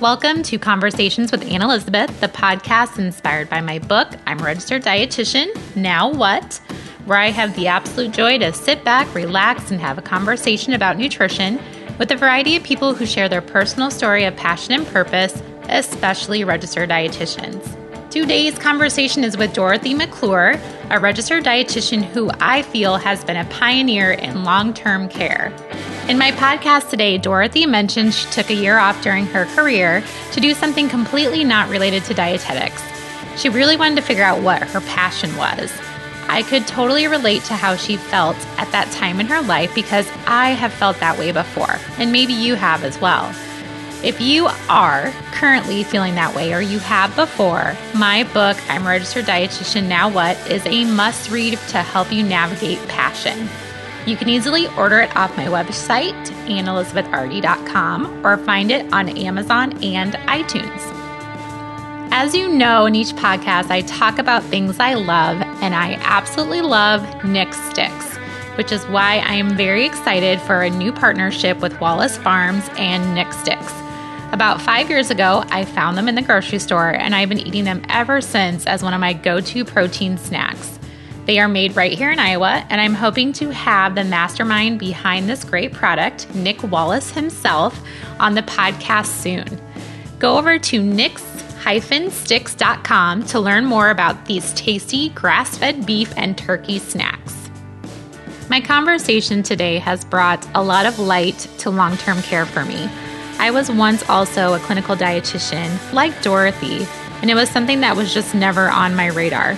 Welcome to Conversations with Anne Elizabeth, the podcast inspired by my book, I'm a Registered Dietitian, Now What? Where I have the absolute joy to sit back, relax, and have a conversation about nutrition with a variety of people who share their personal story of passion and purpose, especially registered dietitians. Today's conversation is with Dorothy McClure, a registered dietitian who I feel has been a pioneer in long term care. In my podcast today, Dorothy mentioned she took a year off during her career to do something completely not related to dietetics. She really wanted to figure out what her passion was. I could totally relate to how she felt at that time in her life because I have felt that way before, and maybe you have as well. If you are currently feeling that way or you have before, my book, I'm a Registered Dietitian Now What, is a must read to help you navigate passion. You can easily order it off my website, AnneElizabethRD.com, or find it on Amazon and iTunes. As you know, in each podcast, I talk about things I love, and I absolutely love Nick Sticks, which is why I am very excited for a new partnership with Wallace Farms and Nick Sticks. About five years ago, I found them in the grocery store, and I've been eating them ever since as one of my go to protein snacks. They are made right here in Iowa, and I'm hoping to have the mastermind behind this great product, Nick Wallace himself, on the podcast soon. Go over to nicks-sticks.com to learn more about these tasty grass fed beef and turkey snacks. My conversation today has brought a lot of light to long term care for me. I was once also a clinical dietitian, like Dorothy, and it was something that was just never on my radar.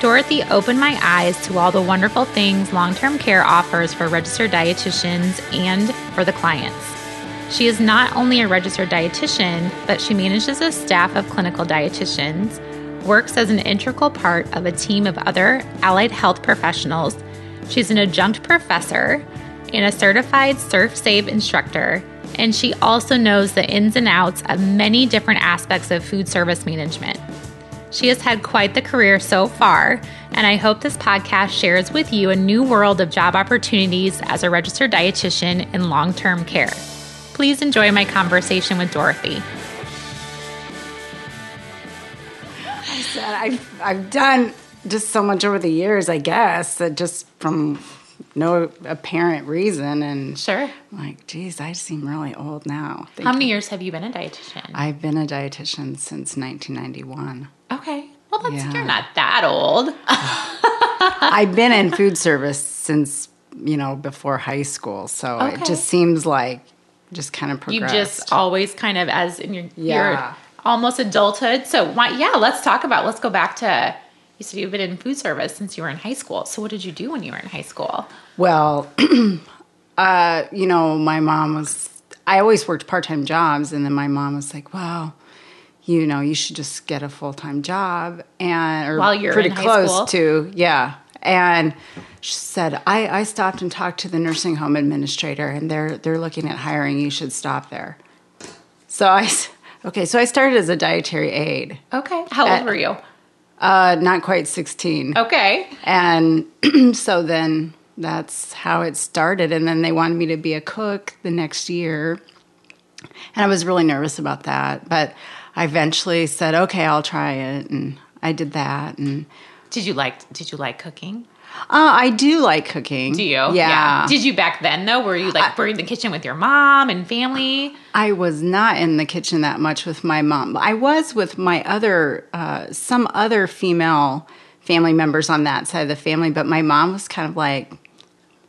Dorothy opened my eyes to all the wonderful things long term care offers for registered dietitians and for the clients. She is not only a registered dietitian, but she manages a staff of clinical dietitians, works as an integral part of a team of other allied health professionals. She's an adjunct professor and a certified ServSafe instructor, and she also knows the ins and outs of many different aspects of food service management. She has had quite the career so far, and I hope this podcast shares with you a new world of job opportunities as a registered dietitian in long term care. Please enjoy my conversation with Dorothy. I said I've, I've done just so much over the years, I guess, that just from no apparent reason. And Sure. Like, geez, I seem really old now. How many years have you been a dietitian? I've been a dietitian since 1991. Okay. Well, that's Yeah. you're not that old. I've been in food service since, you know, before high school. So Okay. it just seems like just kind of progressed. you just always kind of as in your Yeah. your almost adulthood. So why yeah, let's talk about let's go back to you said you've been in food service since you were in high school. So what did you do when you were in high school? Well, uh, you know, my mom was, I always worked part time jobs, and then my mom was like, well, you know, you should just get a full time job and or While you're pretty close to, yeah. And she said, I, I stopped and talked to the nursing home administrator, and they're they're looking at hiring. You should stop there. So I, okay, so I started as a dietary aide, Okay. How old Uh, were you? uh, not quite sixteen. Okay. And so then that's how it started. And then they wanted me to be a cook the next year. And I was really nervous about that. But I eventually said, okay, I'll try it. And I did that. And Did you like did you like cooking? uh, I do like cooking. Do you? Yeah. Did you back then though? Were you like were you in the kitchen with your mom and family? I was not in the kitchen that much with my mom. I was with my other, uh, some other female family members on that side of the family, but my mom was kind of like,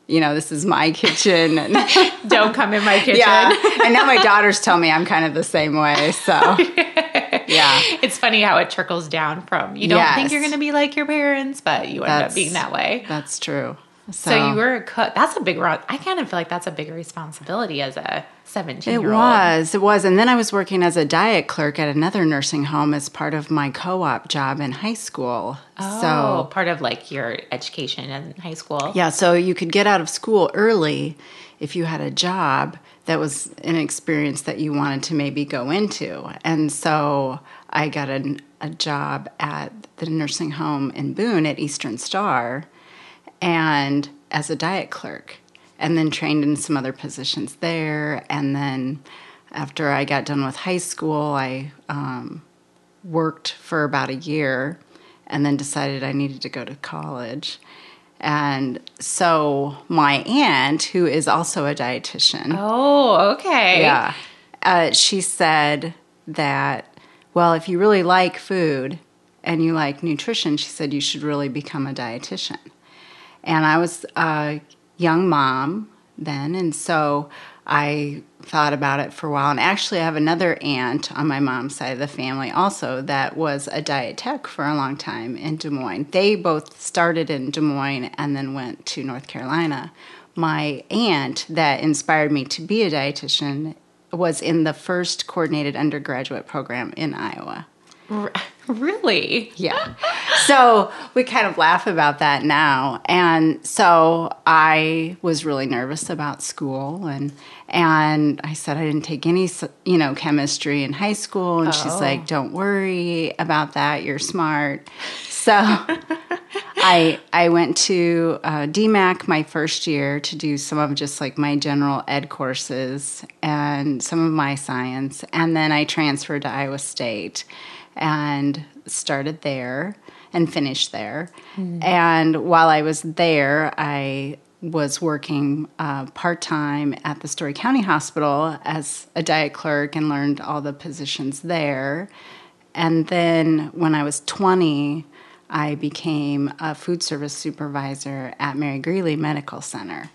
you know, this is my kitchen. And Don't come in my kitchen. Yeah. and now my daughters tell me I'm kind of the same way. So, yeah. It's funny how it trickles down from you don't think you're going to be like your parents, but you end up being that way. That's true. So, So you were a cook. That's a big. I kind of feel like that's a big responsibility as a 17 It year old. It was. It was. And then I was working as a diet clerk at another nursing home as part of my co op job in high school. Oh, So, part of like your education in high school. yeah, so you could get out of school early if you had a job that was an experience that you wanted to maybe go into. And so I got an, a job at the nursing home in Boone at Eastern Star and as a diet clerk and then trained in some other positions there and then after I got done with high school, I um, worked for about a year and then decided I needed to go to college. And so my aunt, who is also a dietitian, Oh, okay. yeah, uh, she said that, well, if you really like food and you like nutrition, she said you should really become a dietitian. And I was a young mom then, and so I thought about it for a while. And actually, I have another aunt on my mom's side of the family also that was a diet tech for a long time in Des Moines. They both started in Des Moines and then went to North Carolina. My aunt that inspired me to be a dietitian was in the first coordinated undergraduate program in Iowa. R- really? Yeah. so we kind of laugh about that now. And so I was really nervous about school and and I said I didn't take any you know chemistry in high school and she's Oh. like don't worry about that you're smart. So I I went to uh, DMACC my first year to do some of just like my general ed courses and some of my science, and then I transferred to Iowa State and started there and finished there. And while I was there, I was working uh, part time at the Story County Hospital as a diet clerk and learned all the positions there. And then when I was 20, I became a food service supervisor at Mary Greeley Medical Center.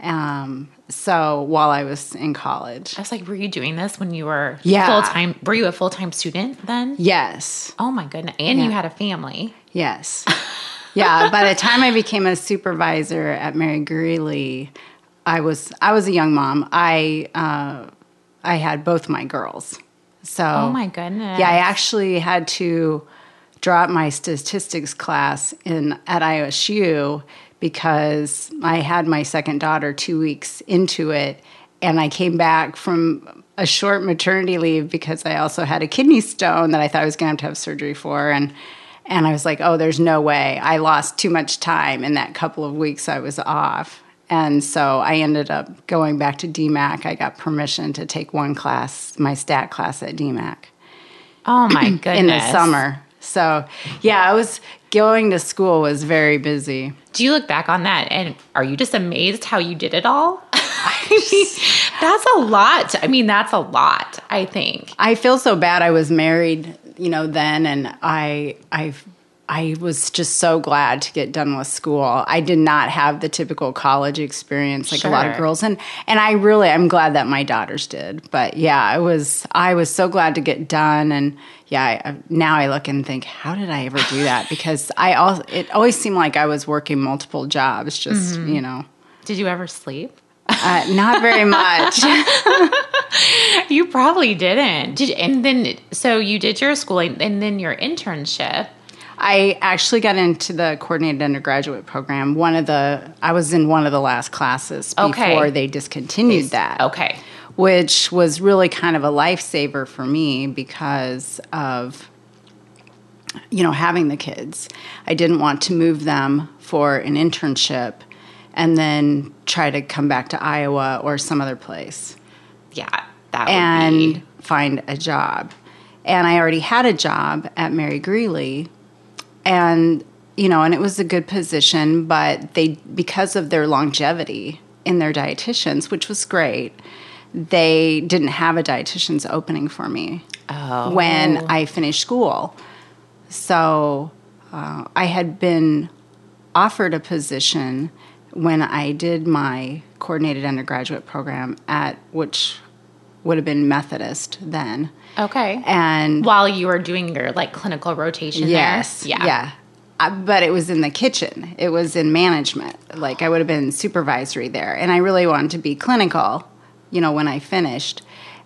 Um, so while I was in college, I was like, were you doing this when you were Yeah. full time? Were you a full time student then? yes, Oh my goodness. And you had a family. yes, yeah. By the time I became a supervisor at Mary Greeley, I was I was a young mom. I uh, I had both my girls. So Oh my goodness. Yeah, I actually had to drop my statistics class in at ISU because I had my second daughter two weeks into it, and I came back from a short maternity leave because I also had a kidney stone that I thought I was going to have to have surgery for, and and I was like, oh, there's no way. I lost too much time in that couple of weeks I was off. And so I ended up going back to DMACC. I got permission to take one class, my stat class at DMACC Oh my goodness. in the summer. So, yeah, I was going to school was very busy. Do you look back on that and are you just amazed how you did it all? I mean, that's a lot. I mean, that's a lot, I think. I feel so bad. I was married, you know, then, and I, I, I was just so glad to get done with school. I did not have the typical college experience like a lot of girls, and and I really, I'm glad that my daughters did. But yeah, I was, I was so glad to get done, and yeah, I, now I look and think, how did I ever do that? Because I all it always seemed like I was working multiple jobs, just you know. Did you ever sleep? Uh, not very much. You probably didn't. Did and then so you did your schooling and then your internship. I actually got into the coordinated undergraduate program. One of the I was in one of the last classes before Okay. they discontinued that. Okay. Which was really kind of a lifesaver for me because of you know having the kids. I didn't want to move them for an internship and then try to come back to Iowa or some other place Yeah, that would and be find a job. And I already had a job at Mary Greeley, and you know, and it was a good position, but they because of their longevity in their dietitians, which was great, they didn't have a dietitian's opening for me Oh. when I finished school. So uh, I had been offered a position when I did my coordinated undergraduate program at which would have been Methodist then. Okay. And While you were doing your like clinical rotation yes, there. Yeah. yeah. Uh, but it was in the kitchen. It was in management. Like I would have been supervisory there, and I really wanted to be clinical. You know, when I finished,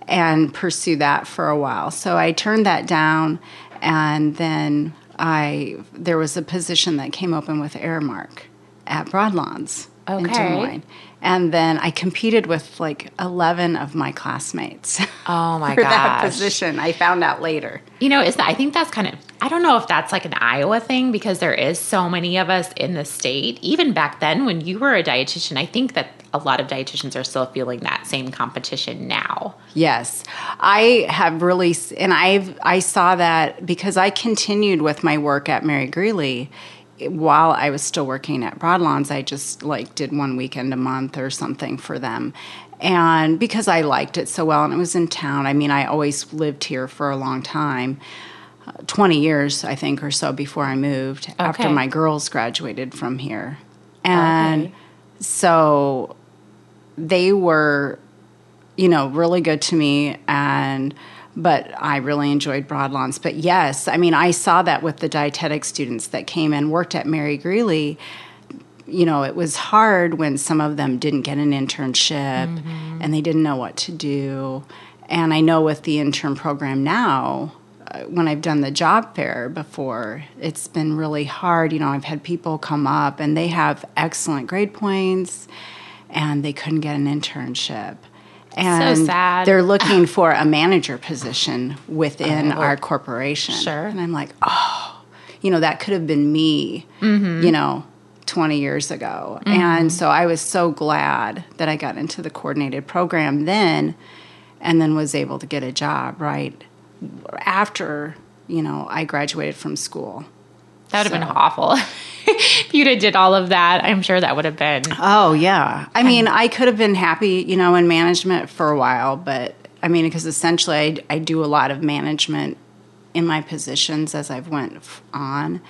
and pursue that for a while. So I turned that down, and then I there was a position that came open with Aramark at Broadlawns. in Des Okay. Moines. And then I competed with like 11 of my classmates Oh my for that position. I found out later. You know, is that I think that's kind of I don't know if that's like an Iowa thing because there is so many of us in the state. Even back then when you were a dietitian, I think that a lot of dietitians are still feeling that same competition now. Yes, I have really, and I've I saw that because I continued with my work at Mary Greeley while I was still working at Broadlawns. I just like did one weekend a month or something for them, and because I liked it so well, and it was in town. I mean, I always lived here for a long time. uh, 20 years, I think, or so before I moved after my girls graduated from here. And Okay. so they were you know, really good to me and but I really enjoyed Broadlawns. But yes, I mean, I saw that with the dietetic students that came and worked at Mary Greeley. You know, it was hard when some of them didn't get an internship and they didn't know what to do. And I know with the intern program now, uh, when I've done the job fair before, it's been really hard. You know, I've had people come up and they have excellent grade points and they couldn't get an internship. And sad. they're looking for a manager position within oh, our corporation. Sure. And I'm like, oh, you know, that could have been me, mm-hmm. you know, 20 years ago. Mm-hmm. And so I was so glad that I got into the coordinated program then and then was able to get a job right after, you know, I graduated from school. That would have been awful. if you'd have did all of that, I'm sure that would have been Oh yeah. I mean, I could have been happy, you know, in management for a while, but I mean, because essentially I, I do a lot of management in my positions as I've went on.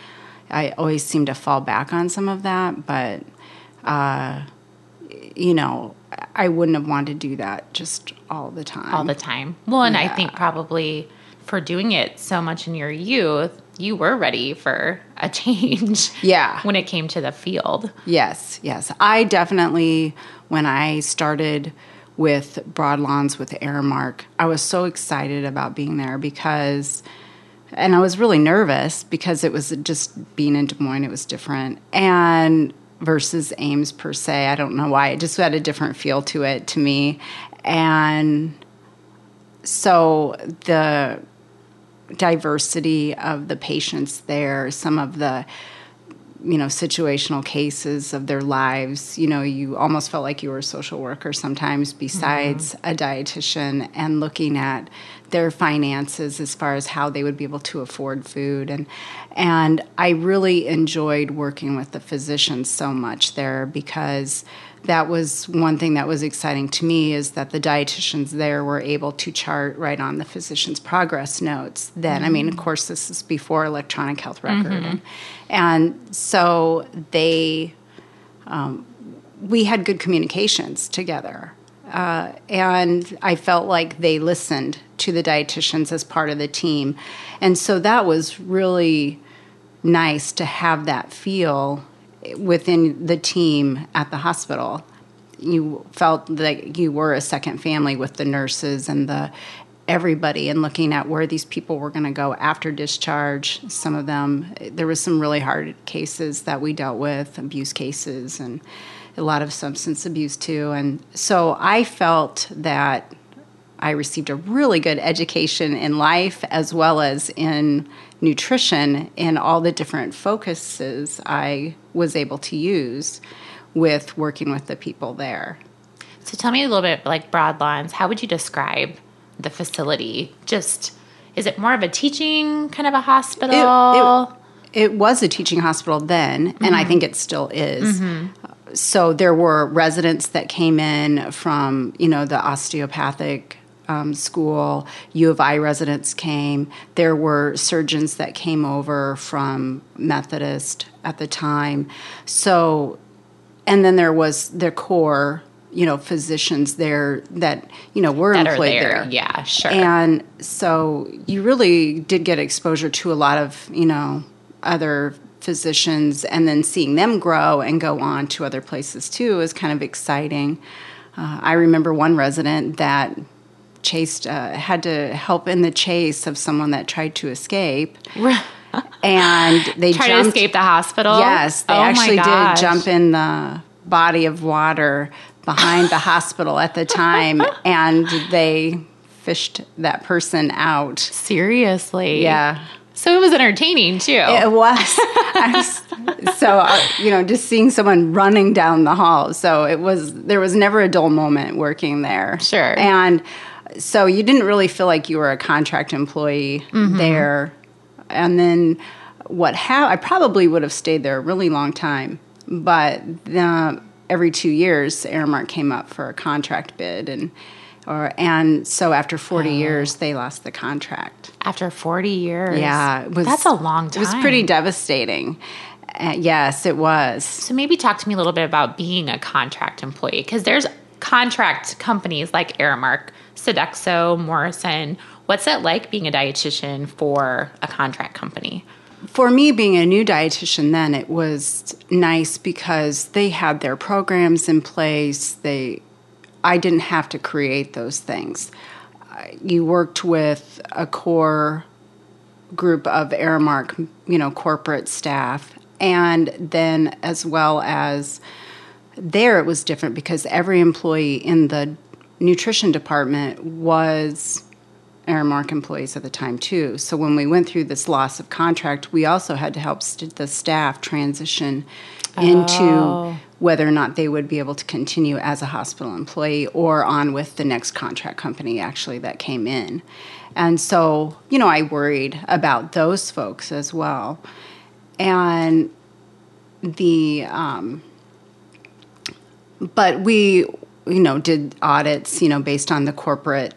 I always seem to fall back on some of that, but uh, you know, I wouldn't have wanted to do that just all the time. all the time. Well, and I think probably for doing it so much in your youth, you were ready for a change. Yeah. When it came to the field. Yes, yes. I definitely, when I started with Broadlawns with Aramark, I was so excited about being there because, and I was really nervous because it was just being in Des Moines, it was different. And versus Ames per se, I don't know why, it just had a different feel to it to me. And so the diversity of the patients there, some of the you know situational cases of their lives. You know you almost felt like you were a social worker sometimes besides mm-hmm. a dietitian and looking at their finances as far as how they would be able to afford food. And and I really enjoyed working with the physicians so much there because that was one thing that was exciting to me is that the dietitians there were able to chart right on the physician's progress notes then. I mean of course this is before electronic health record. And, and so they um, we had good communications together. Uh, and i felt like they listened to the dietitians as part of the team. And so that was really nice to have that feel within the team at the hospital. You felt that you were a second family with the nurses and the everybody and looking at where these people were going to go after discharge. Some of them, there was some really hard cases that we dealt with, abuse cases and a lot of substance abuse too. And so I felt that I received a really good education in life as well as in nutrition in all the different focuses I was able to use with working with the people there. So tell me a little bit like Broadlawns. How would you describe the facility? Just is it more of a teaching kind of a hospital? It was a teaching hospital then, and I think mm-hmm. it still is. Mm-hmm. So there were residents that came in from, you know, the osteopathic um, school. U of I residents came. There were surgeons that came over from Methodist at the time. So, and then there was their core, you know, physicians there that you know were that are employed there. there. Yeah, sure. And so you really did get exposure to a lot of, you know, other physicians and then seeing them grow and go on to other places too is kind of exciting. Uh, I remember one resident that chased, uh, had to help in the chase of someone that tried to escape. and they Try jumped. to escape the hospital. Yes, they Oh actually did jump in the body of water behind the hospital at the time, and they fished that person out. Seriously. Yeah. So it was entertaining too. It was. Was- so uh, you know, just seeing someone running down the hall. So it was. There was never a dull moment working there. Sure. And so you didn't really feel like you were a contract employee there. And then what ha- I probably would have stayed there a really long time, but the, every two years, Aramark came up for a contract bid, and or and so after forty years, they lost the contract. After 40 years. Yeah, it was, That's a long time. It was pretty devastating. Uh, yes, it was. So maybe talk to me a little bit about being a contract employee because there's contract companies like Aramark, Sodexo, Morrison. What's it like being a dietitian for a contract company? For me, being a new dietitian, then it was nice because they had their programs in place. They, I didn't have to create those things. Uh, you worked with a core group of Aramark, you know, corporate staff, and then as well as there it was different because every employee in the nutrition department was Aramark employees at the time too. So when we went through this loss of contract, we also had to help st- the staff transition into whether or not they would be able to continue as a hospital employee or on with the next contract company actually that came in. And so, you know, I worried about those folks as well. And the um, but we you know did audits you know based on the corporate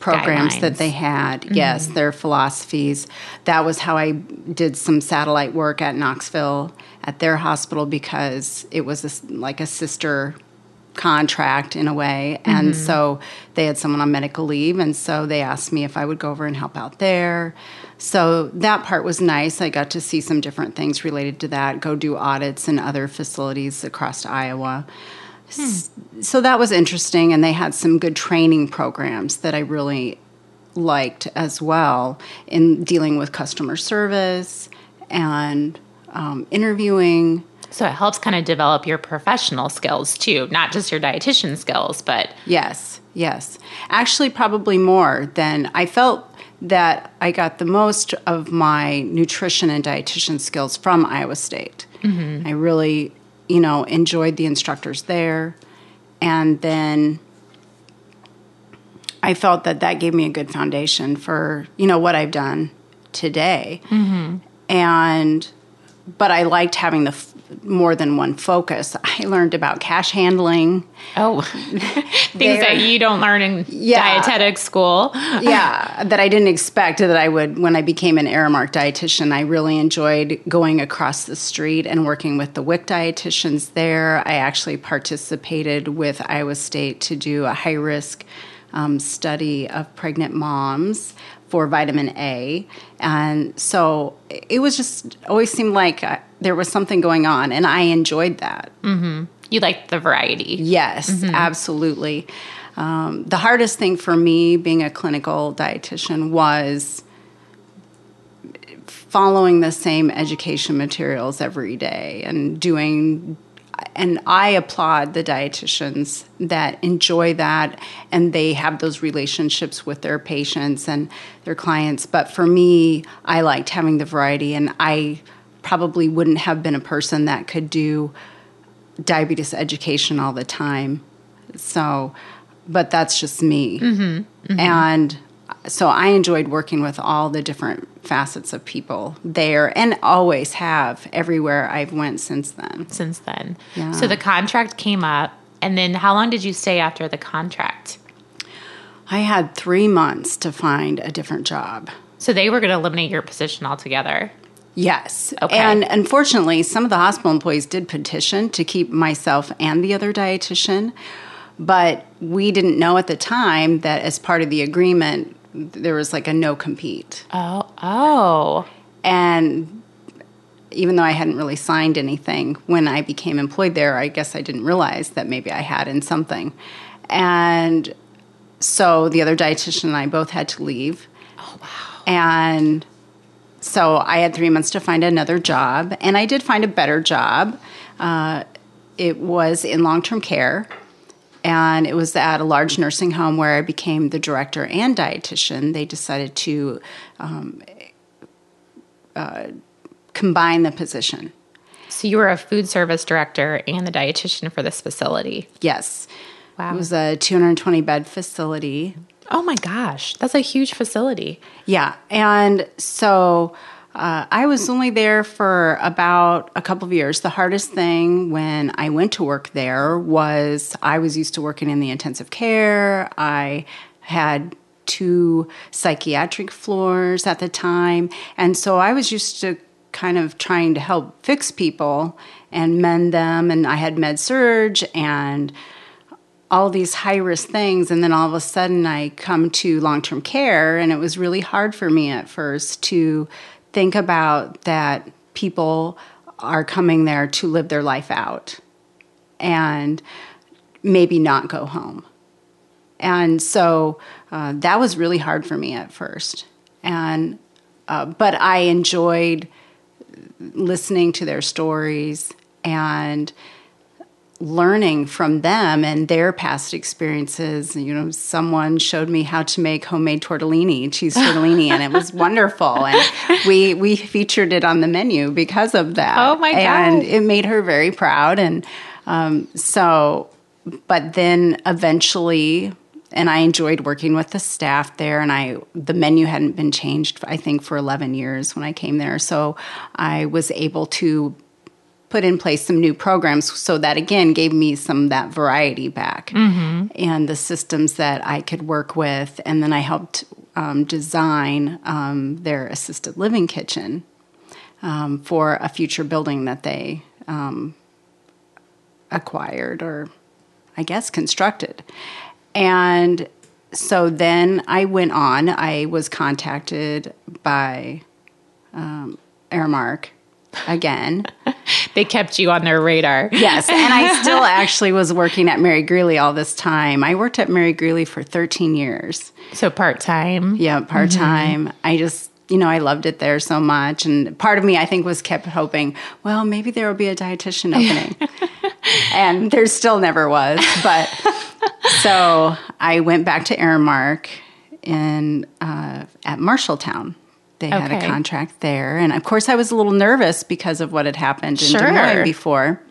programs Guidelines. that they had. Mm-hmm. Yes their philosophies. That was how i did some satellite work at knoxville at their hospital because it was a like a sister contract in a way. And mm-hmm. so they had someone on medical leave and so they asked me if i would go over and help out there. So that part was nice. I got to see some different things related to that go do audits in other facilities across iowa S- so that was interesting and they had some good training programs that i really liked as well in dealing with customer service and um, interviewing So it helps kind of develop your professional skills too, not just your dietitian skills, but Yes, yes. Actually, probably more than I felt that I got the most of my nutrition and dietitian skills from Iowa State. I really, you know, enjoyed the instructors there. And then I felt that that gave me a good foundation for, you know, what I've done today. Mm-hmm. And, but I liked having the more than one focus. I learned about cash handling. oh, things that you don't learn in Yeah. dietetic school. yeah, that I didn't expect that I would when I became an Aramark dietitian. I really enjoyed going across the street and working with the WIC dietitians there. I actually participated with Iowa State to do a high risk um, study of pregnant moms for vitamin A. And so it was just always seemed like uh, there was something going on, and I enjoyed that. You liked the variety. Yes, absolutely. Um, the hardest thing for me being a clinical dietitian was following the same education materials every day and doing and I applaud the dietitians that enjoy that and they have those relationships with their patients and their clients. But for me, I liked having the variety, and I probably wouldn't have been a person that could do diabetes education all the time. So, but that's just me. Mm-hmm. Mm-hmm. And so I enjoyed working with all the different facets of people there and always have everywhere I've went since then. since then. Yeah. So the contract came up, and then how long did you stay after the contract? I had three months to find a different job. So they were going to eliminate your position altogether. Yes. Okay. And unfortunately, some of the hospital employees did petition to keep myself and the other dietitian, but we didn't know at the time that as part of the agreement, there was like a no compete. Oh, oh, And even though I hadn't really signed anything when I became employed there, I guess I didn't realize that maybe I had in something. And so the other dietitian and I both had to leave. Oh, wow. And so I had three months to find another job, and I did find a better job. Uh, it was in long term care. And it was at a large nursing home where I became the director and dietitian. They decided to um, uh, combine the position. So you were a food service director and the dietitian for this facility. Yes. Wow. It was a 220 bed facility. Oh my gosh, that's a huge facility. Yeah. And so uh, I was only there for about a couple of years. The hardest thing when I went to work there was I was used to working in the intensive care. I had two psychiatric floors at the time. And so I was used to kind of trying to help fix people and mend them. And I had med surge and all these high risk things. And then all of a sudden I come to long term care. And it was really hard for me at first to think about that people are coming there to live their life out and maybe not go home. And so uh, that was really hard for me at first. And uh, but I enjoyed listening to their stories and learning from them and their past experiences. You know, someone showed me how to make homemade tortellini, cheese tortellini, and it was wonderful. And we we featured it on the menu because of that. Oh my god! And it made her very proud. And um, so, but then eventually. And I enjoyed working with the staff there, and I the menu hadn't been changed, I think, for eleven years when I came there. So I was able to put in place some new programs. So that again gave me some that variety back mm-hmm. and the systems that i could work with. And then i helped um, design um, their assisted living kitchen um, for a future building that they um, acquired or i guess constructed. And so then i went on. I was contacted by um, aramark again. they kept you on their radar. yes, and I still actually was working at Mary Greeley all this time. I worked at Mary Greeley for 13 years. So part time. Yeah, part time. Mm-hmm. I just you know, I loved it there so much. And part of me, I think, was kept hoping, well, maybe there will be a dietitian opening. and there still never was. But so I went back to Aramark in uh, at Marshalltown they had a contract there. And of course, I was a little nervous because of what had happened in sure. Des Moines before.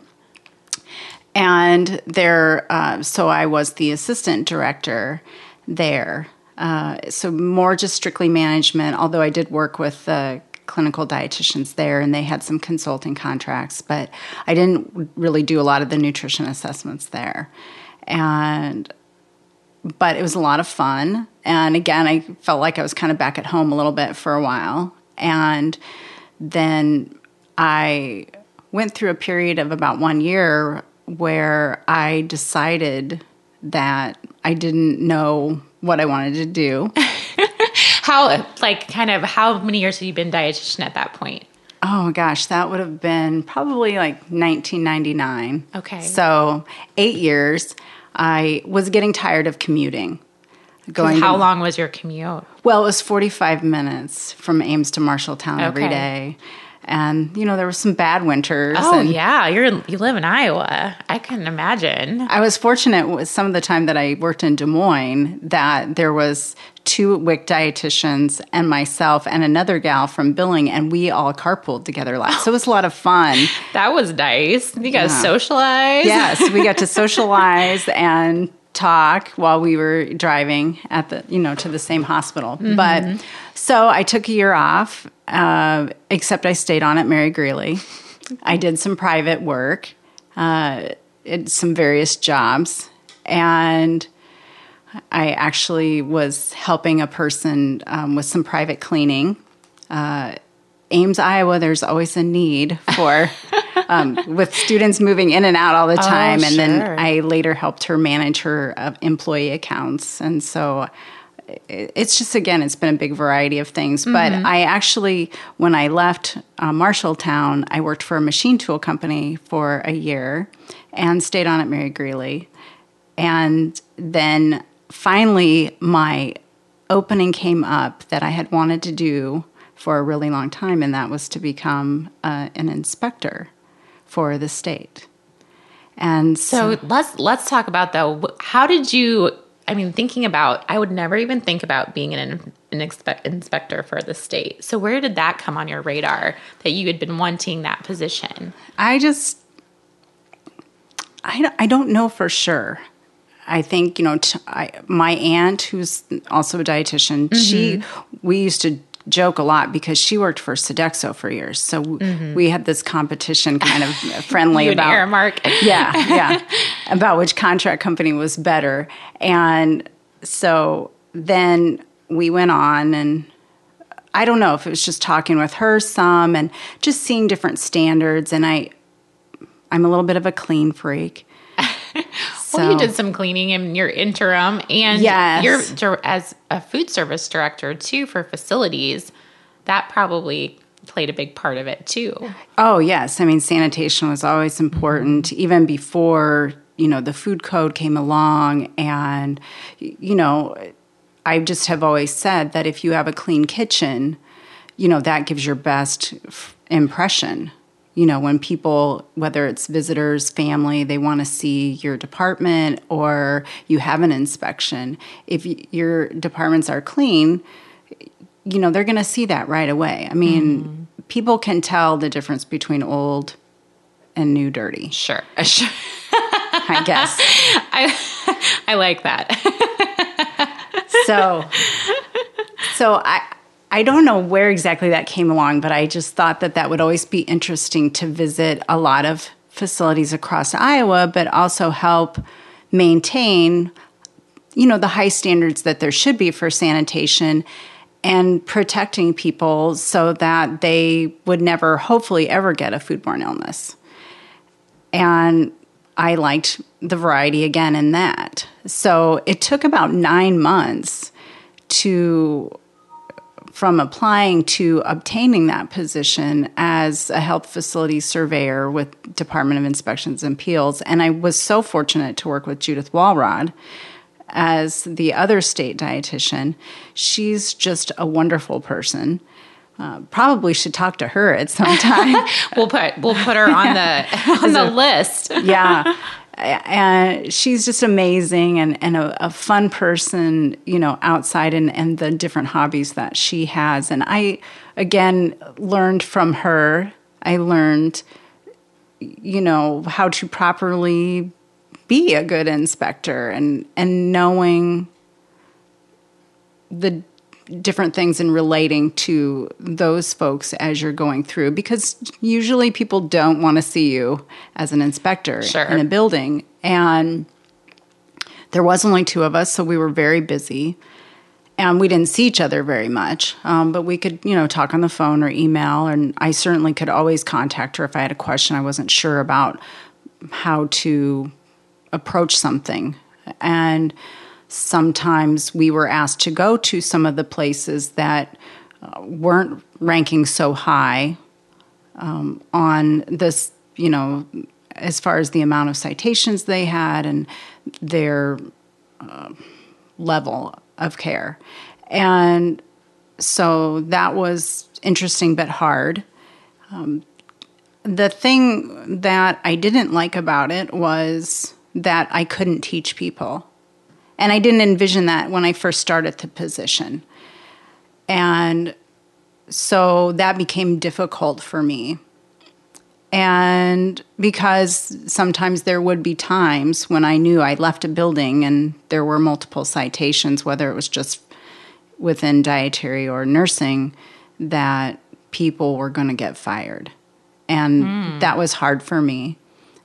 And there, uh, so I was the assistant director there. Uh, so more just strictly management, although I did work with the clinical dietitians there and they had some consulting contracts, but I didn't really do a lot of the nutrition assessments there. And but it was a lot of fun. And again, I felt like I was kind of back at home a little bit for a while. And then I went through a period of about one year where I decided that I didn't know what I wanted to do. how, like, kind of, how many years have you been dietitian at that point? Oh gosh, that would have been probably like 1999. Okay. So, eight years. I was getting tired of commuting. Going how to, long was your commute? Well, it was 45 minutes from Ames to Marshalltown okay. every day. And you know there were some bad winters. Oh yeah, you're you live in Iowa. I can imagine. I was fortunate with some of the time that I worked in Des Moines that there was two WIC dietitians and myself and another gal from billing, and we all carpooled together last. So it was a lot of fun. that was nice. You guys yeah. socialize. Yes, we got to socialize and talk while we were driving at the you know to the same hospital. Mm-hmm. But so I took a year off, uh, except I stayed on at Mary Greeley. I did some private work, uh, some various jobs, and I actually was helping a person um, with some private cleaning. Uh, Ames, Iowa, there's always a need for um, with students moving in and out all the oh, time. Oh, and sure. then I later helped her manage her uh, employee accounts. And so it's just again it's been a big variety of things mm-hmm. but i actually when i left uh, marshalltown i worked for a machine tool company for a year and stayed on at mary greeley and then finally, my opening came up that I had wanted to do for a really long time, and that was to become uh, an inspector for the state. And So let's let's talk about though. How did you? I mean, thinking about, I would never even think about being an an expe- inspector for the state. So where did that come on your radar that you had been wanting that position? I just, I, don't- I don't know for sure. I think, you know, t- I, my aunt, who's also a dietitian, she, mm-hmm. we used to joke a lot because she worked for Sodexo for years. So w mm-hmm. we had this competition kind of friendly about. Aramark. yeah, yeah, about which contract company was better. And so then we went on and I don't know if it was just talking with her some and just seeing different standards and I I'm a little bit of a clean freak. Well, you did some cleaning in your interim, and Yes. you're as a food service director too for facilities. That probably played a big part of it too. Oh, yes. I mean, sanitation was always important, mm-hmm. even before, you know, the food code came along. And, you know, I just have always said that if you have a clean kitchen, you know, that gives your best f- impression. You know, when people, whether it's visitors, family, they want to see your department or you have an inspection, if your departments are clean, you know, they're going to see that right away. I mean, mm-hmm. people can tell the difference between old and new dirty, Sure, sure. I guess. I I like that. so so I I don't know where exactly that came along, but I just thought that that would always be interesting to visit a lot of facilities across Iowa, but also help maintain you know the high standards that there should be for sanitation and protecting people so that they would never hopefully ever get a foodborne illness. And I liked the variety again in that. So it took about nine months to from applying to obtaining that position as a health facility surveyor with Department of Inspections and Appeals. And I was so fortunate to work with Judith Walrod as the other state dietitian. She's just a wonderful person. Uh, probably should talk to her at some time. we'll put we'll put her on the on the list. yeah. And she's just amazing and, and a, a fun person, you know, outside and, and the different hobbies that she has. And I, again, learned from her. I learned, you know, how to properly be a good inspector and, and knowing the different things in relating to those folks as you're going through because usually people don't want to see you as an inspector Sure. in a building. And there was only two of us so we were very busy. And we didn't see each other very much. Um, but we could you know talk on the phone or email. And i certainly could always contact her if i had a question. I wasn't sure about how to approach something. And sometimes we were asked to go to some of the places that uh, weren't ranking so high um, on this, you know, as far as the amount of citations they had and their uh, level of care. And so that was interesting but hard. Um, the thing that I didn't like about it was that I couldn't teach people. And I didn't envision that when I first started the position. And so that became difficult for me. And because sometimes there would be times when I knew I left a building and there were multiple citations, whether it was just within dietary or nursing, that people were going to get fired. And hmm. that was hard for me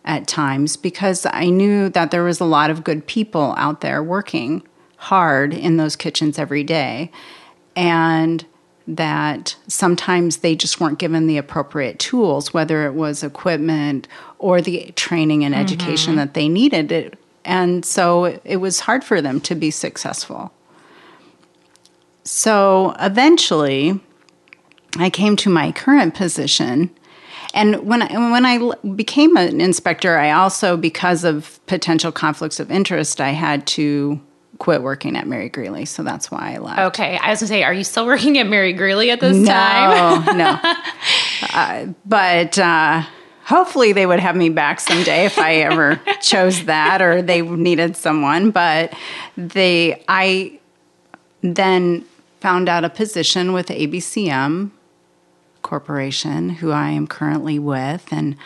at times because I knew that there was a lot of good people out there working hard in those kitchens every day. And that sometimes they just weren't given the appropriate tools, whether it was equipment or the training and education mm-hmm. that they needed. It, and so it was hard for them to be successful. So eventually, I came to my current position. And when I, when I became an inspector, I also, because of potential conflicts of interest, I had to quit working at Mary Greeley. So that's why I left. Okay, I was gonna say, are you still working at Mary Greeley at this time? No, no. uh, but uh, hopefully they would have me back someday if I ever chose that or they needed someone. But they, I then found out a position with ABCM Corporation, who I am currently with, and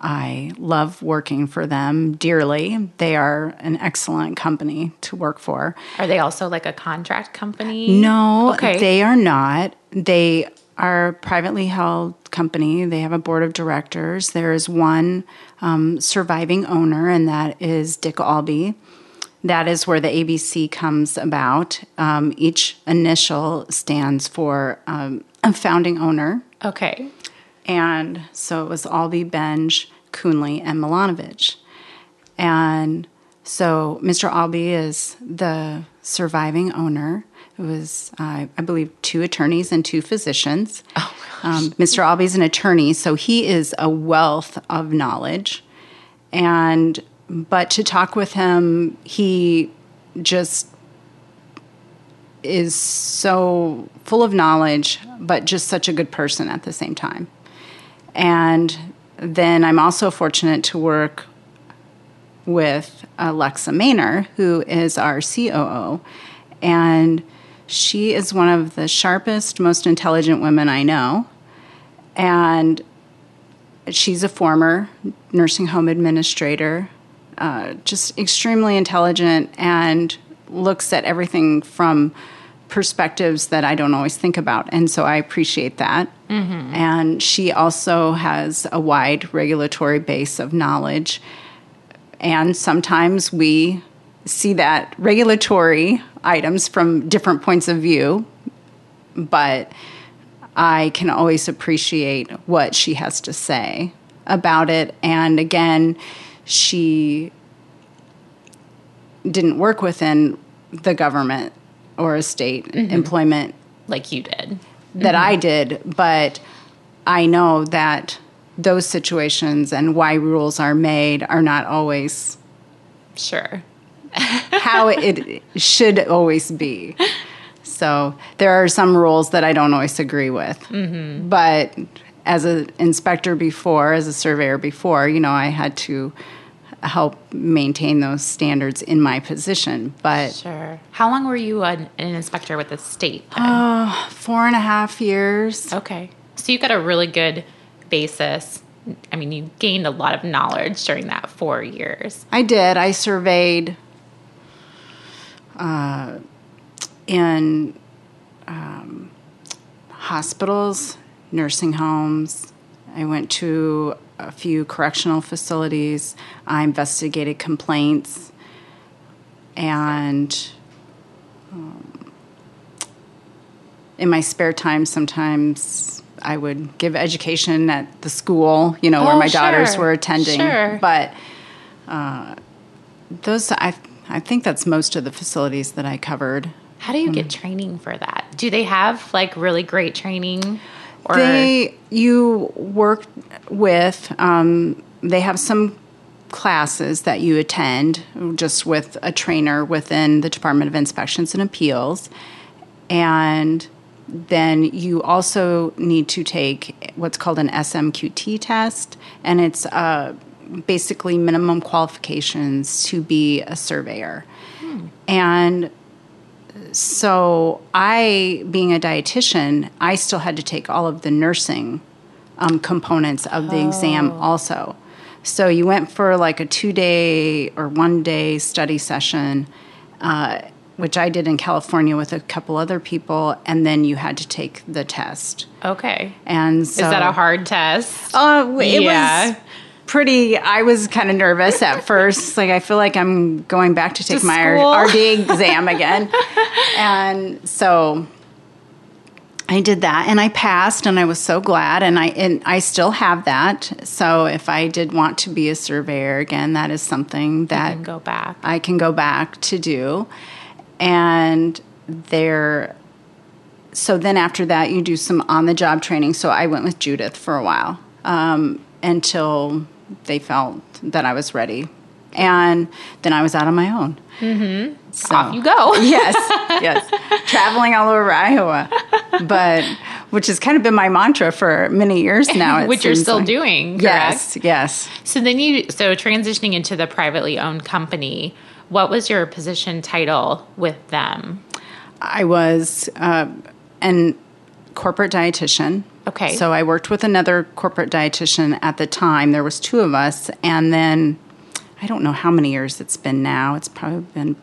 I love working for them dearly. They are an excellent company to work for. Are they also like a contract company? No, Okay. they are not. They are a privately held company. They have a board of directors. There is one um, surviving owner, and that is Dick Albee. That is where the ABC comes about. Um, each initial stands for um, a founding owner. Okay. And so it was Albee, Benj, Coonley, and Milanovic. And so Mr. Albee is the surviving owner. It was, uh, I believe, two attorneys and two physicians. Oh, Um, Mr. Albee is an attorney, so he is a wealth of knowledge. And but to talk with him, he just is so full of knowledge, but just such a good person at the same time. And then I'm also fortunate to work with Alexa Maynor, who is our COO. And she is one of the sharpest, most intelligent women I know. And she's a former nursing home administrator, uh, just extremely intelligent and looks at everything from perspectives that I don't always think about. And so I appreciate that. Mm-hmm. And she also has a wide regulatory base of knowledge. And sometimes we see that regulatory items from different points of view, but I can always appreciate what she has to say about it. And again, she didn't work within the government or a state mm-hmm. employment Like you did. that mm-hmm. I did, but I know that those situations and why rules are made are not always Sure. how it should always be. So there are some rules that I don't always agree with. Mm-hmm. But as an inspector before, as a surveyor before, you know, I had to help maintain those standards in my position. But Sure. How long were you an, an inspector with the state? then? four and a half years. okay. So you got a really good basis. I mean, you gained a lot of knowledge during that four years. I did. I surveyed uh, in um, hospitals, nursing homes. I went to a few correctional facilities. I investigated complaints. And um, in my spare time, sometimes I would give education at the school, you know, where Oh, my daughters were attending. Sure. But those I I think that's most of the facilities that I covered. How do you get training for that? Do they have like really great training? Or They you work with um, they have some classes that you attend just with a trainer within the Department of Inspections and Appeals. And then you also need to take what's called an SMQT test. And it's uh, basically minimum qualifications to be a surveyor. And so I, being a dietitian, I still had to take all of the nursing um, components of the exam also. So you went for like a two day or one day study session, uh, which I did in California with a couple other people, and then you had to take the test. okay. And so, Is that a hard test? Uh, it Yeah. was pretty. I was kind of nervous at first. Like I feel like I'm going back to take To my school? RD exam again, and so I did that, and I passed, and I was so glad. And I and I still have that. So if I did want to be a surveyor again, that is something that go back. I can go back to do. And there, so then after that, you do some on the job training. So I went with Judith for a while um, until they felt that I was ready. And then I was out on my own. Mm-hmm. So, Off you go. yes, yes. Traveling all over Iowa. But which has kind of been my mantra for many years now. Which you're still like. doing, correct? Yes, yes. So then you, so transitioning into the privately owned company, what was your position title with them? I was uh, an corporate dietitian. Okay. So I worked with another corporate dietitian at the time. There was two of us, and then I don't know how many years it's been now. It's probably been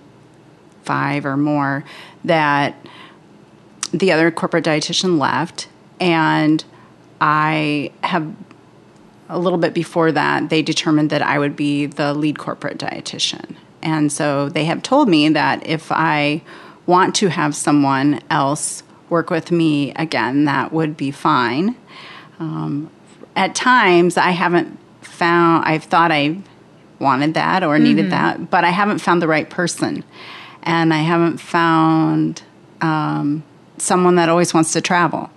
five or more that the other corporate dietitian left, and I have a little bit before that they determined that I would be the lead corporate dietitian. And so they have told me that if I want to have someone else work with me again, that would be fine. Um, at times, I haven't found, I've thought I wanted that or needed mm-hmm. that, but I haven't found the right person. And I haven't found um, someone that always wants to travel.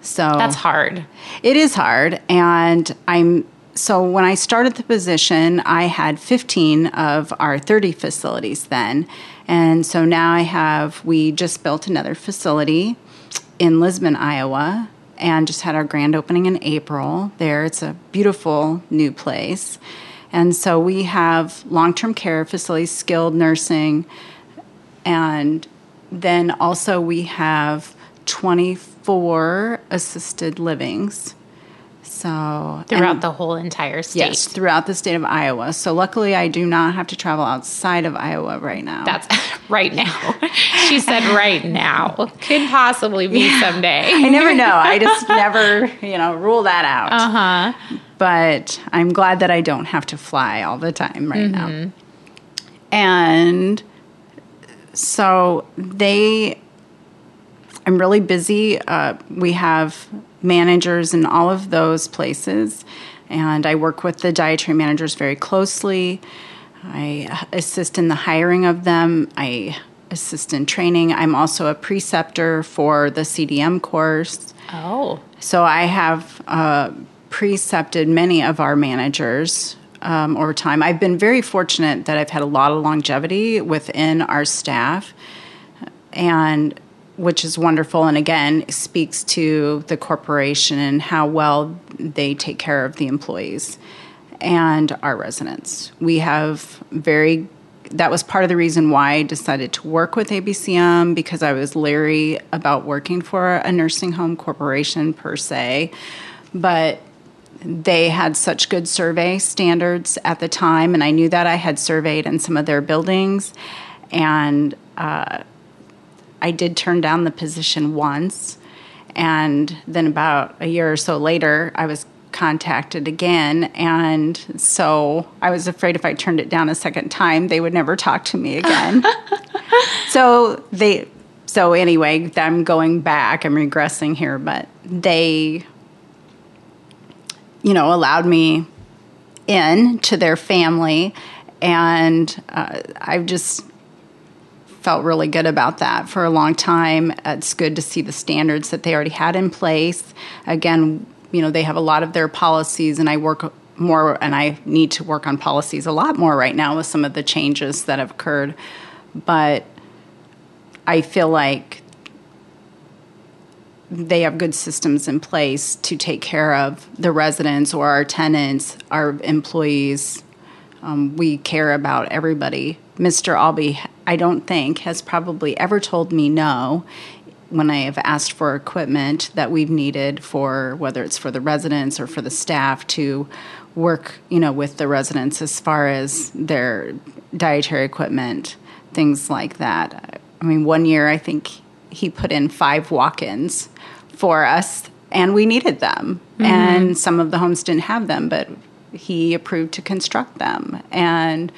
So that's hard. It is hard. And I'm so when I started the position, I had 15 of our 30 facilities then. And so now I have, we just built another facility in Lisbon, Iowa, and just had our grand opening in April there. It's a beautiful new place. And so we have long term care facilities, skilled nursing, and then also we have 24 assisted livings. So throughout the whole entire state. Yes, throughout the state of Iowa. So luckily, I do not have to travel outside of Iowa right now. That's right now. she said right now. Could possibly be someday. I never know. I just never, you know, rule that out. Uh huh. But I'm glad that I don't have to fly all the time right mm-hmm. now. And so they I'm really busy. Uh, we have managers in all of those places, and I work with the dietary managers very closely. I assist in the hiring of them. I assist in training. I'm also a preceptor for the CDM course. Oh. So I have uh, precepted many of our managers um, over time. I've been very fortunate that I've had a lot of longevity within our staff. And which is wonderful and again speaks to the corporation and how well they take care of the employees and our residents. We have very that was part of the reason why I decided to work with ABCM because I was leery about working for a nursing home corporation per se. But they had such good survey standards at the time, and I knew that I had surveyed in some of their buildings. And uh, I did turn down the position once. And then about a year or so later, I was contacted again. And so I was afraid if I turned it down a second time, they would never talk to me again. so they, so anyway, I'm going back, I'm regressing here, but they, you know, allowed me in to their family. And uh, I've just felt really good about that for a long time. It's good to see the standards that they already had in place. Again, you know, they have a lot of their policies, and I work more, and I need to work on policies a lot more right now with some of the changes that have occurred. But I feel like they have good systems in place to take care of the residents or our tenants, our employees. Um, we care about everybody. Mr. Albee I don't think, has probably ever told me no when I have asked for equipment that we've needed for whether it's for the residents or for the staff to work, you know, with the residents as far as their dietary equipment, things like that. I mean, one year I think he put in five walk-ins for us and we needed them. Mm-hmm. And some of the homes didn't have them, but he approved to construct them. And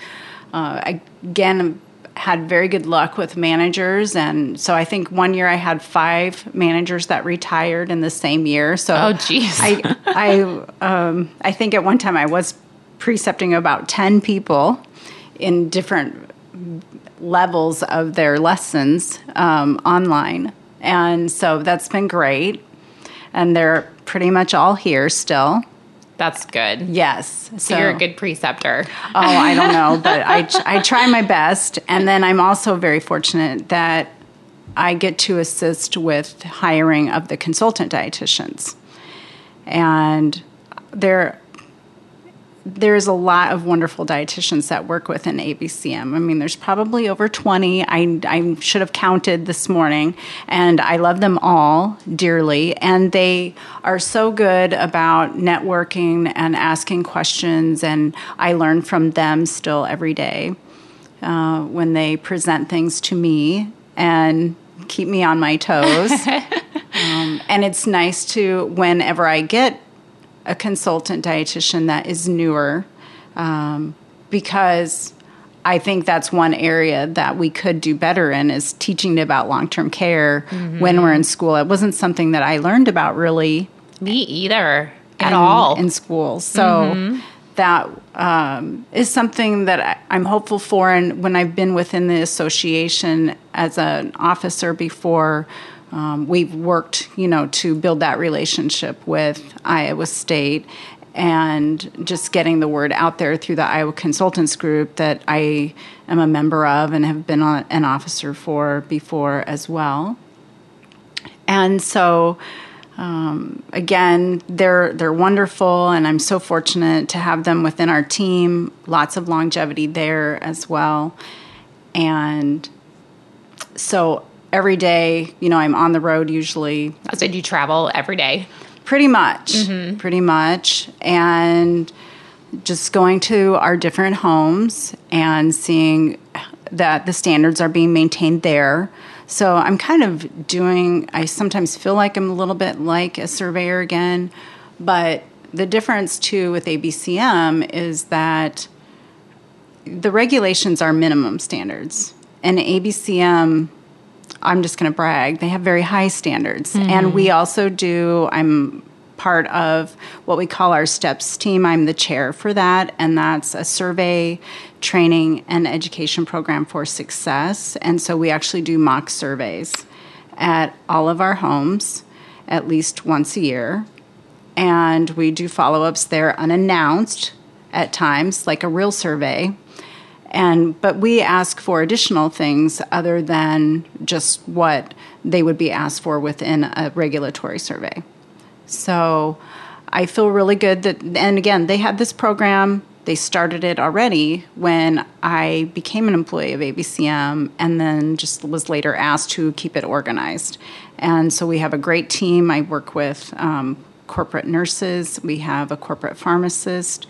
uh, again, had very good luck with managers. And so i think one year i had five managers that retired in the same year. So oh geez i i um, i think at one time i was precepting about 10 people in different levels of their lessons um, online. And so that's been great. And they're pretty much all here still that's good. Yes. So, so, you're a good preceptor. oh, I don't know, but I, I try my best. And then I'm also very fortunate that I get to assist with hiring of the consultant dietitians. And there there's a lot of wonderful dietitians that work within ABCM. I mean, there's probably over 20. I, I should have counted this morning, and I love them all dearly. And they are so good about networking and asking questions, and I learn from them still every day uh, when they present things to me and keep me on my toes. um, and it's nice to, whenever I get a consultant dietitian that is newer um, because I think that's one area that we could do better in is teaching about long term care mm-hmm. when we're in school. It wasn't something that I learned about really. Me either at in, all in school. So mm-hmm. that um, is something that I, am hopeful for. And when I've been within the association as an officer before, um, we've worked, you know, to build that relationship with Iowa State and just getting the word out there through the Iowa Consultants Group that I am a member of and have been an officer for before as well. And so, um, again, they're they're wonderful, and I'm so fortunate to have them within our team. Lots of longevity there as well, and so every day, you know, I'm on the road usually. I said you travel every day. Pretty much. Mm-hmm. Pretty much. And just going to our different homes and seeing that the standards are being maintained there. So I'm kind of doing, I sometimes feel like I'm a little bit like a surveyor again, but the difference too with ABCM is that the regulations are minimum standards. And ABCM I'm just going to brag. They have very high standards. Mm-hmm. And we also do, I'm part of what we call our STEPS team. I'm the chair for that, and that's a survey, training, and education program for success. And so we actually do mock surveys at all of our homes at least once a year. And we do follow ups there unannounced at times, like a real survey and but we ask for additional things other than just what they would be asked for within a regulatory survey. So i feel really good that and again they had this program. They started it already when i became an employee of abcm and then just was later asked to keep it organized. And so we have a great team. I work with um, corporate nurses. We have a corporate pharmacist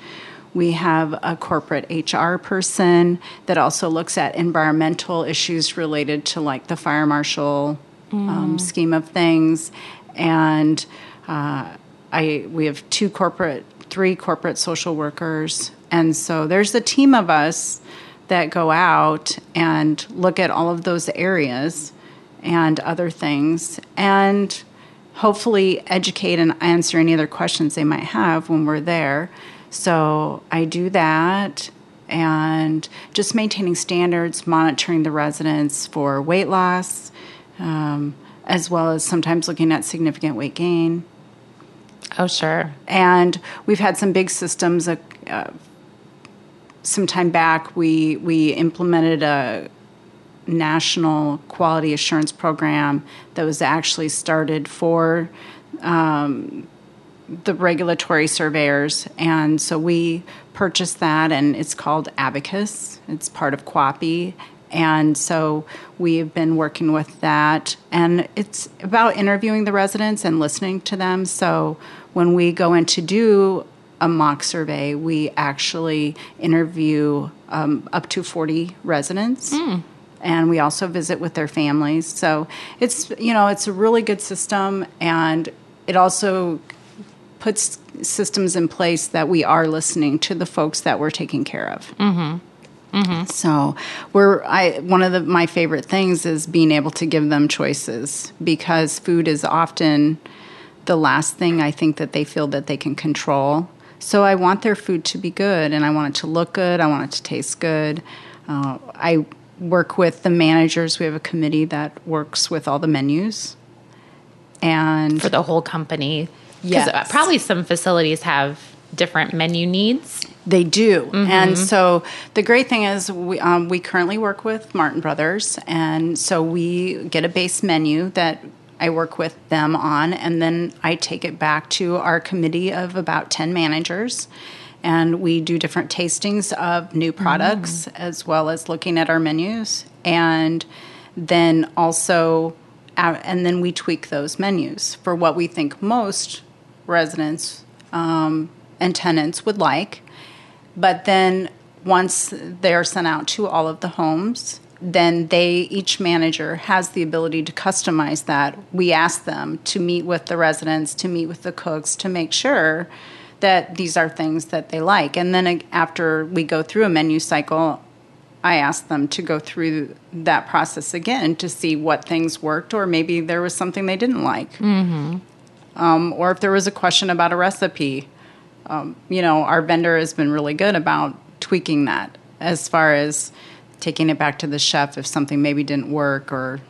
we have a corporate HR person that also looks at environmental issues related to like the fire marshal um, mm. um, scheme of things, and uh, I we have two corporate, three corporate social workers, and so there's a team of us that go out and look at all of those areas and other things and hopefully educate and answer any other questions they might have when we're there so I do that and just maintaining standards, monitoring the residents for weight loss, um, as well as sometimes looking at significant weight gain. Oh, sure. And we've had some big systems. Uh, uh, some time back, we we implemented a national quality assurance program that was actually started for um, the regulatory surveyors, and so we purchased that, and it's called Abaqis. It's part of QAPI. and so we've been working with that, and it's about interviewing the residents and listening to them. So when we go in to do a mock survey, we actually interview um, up to 40 residents. Mm. And we also visit with their families. So it's, you know, it's a really good system. And it also puts systems in place that we are listening to the folks that we're taking care of. Mm-hmm. Mm-hmm. So we're I one of the, my favorite things is being able to give them choices because food is often the last thing I think that they feel that they can control. So I want their food to be good and I want it to look good. I want it to taste good. Uh, I work with the managers. We have a committee that works with all the menus and for the whole company. Yes. Probably some facilities have different menu needs? They do. And so the great thing is we, um, we currently work with Martin Brothers. And so we get a base menu that I work with them on. And then I take it back to our committee of about 10 managers. And we do different tastings of new products as well as looking at our menus. And then also, uh, and then we tweak those menus for what we think most residents um, and tenants would like. But then once they're sent out to all of the homes, then they each manager has the ability to customize that. We ask them to meet with the residents, to meet with the cooks, to make sure that these are things that they like. And then after we go through a menu cycle, I ask them to go through that process again to see what things worked, or maybe there was something they didn't like, mm-hmm. Um, or if there was a question about a recipe um, you know, our vendor has been really good about tweaking that as far as taking it back to the chef if something maybe didn't work or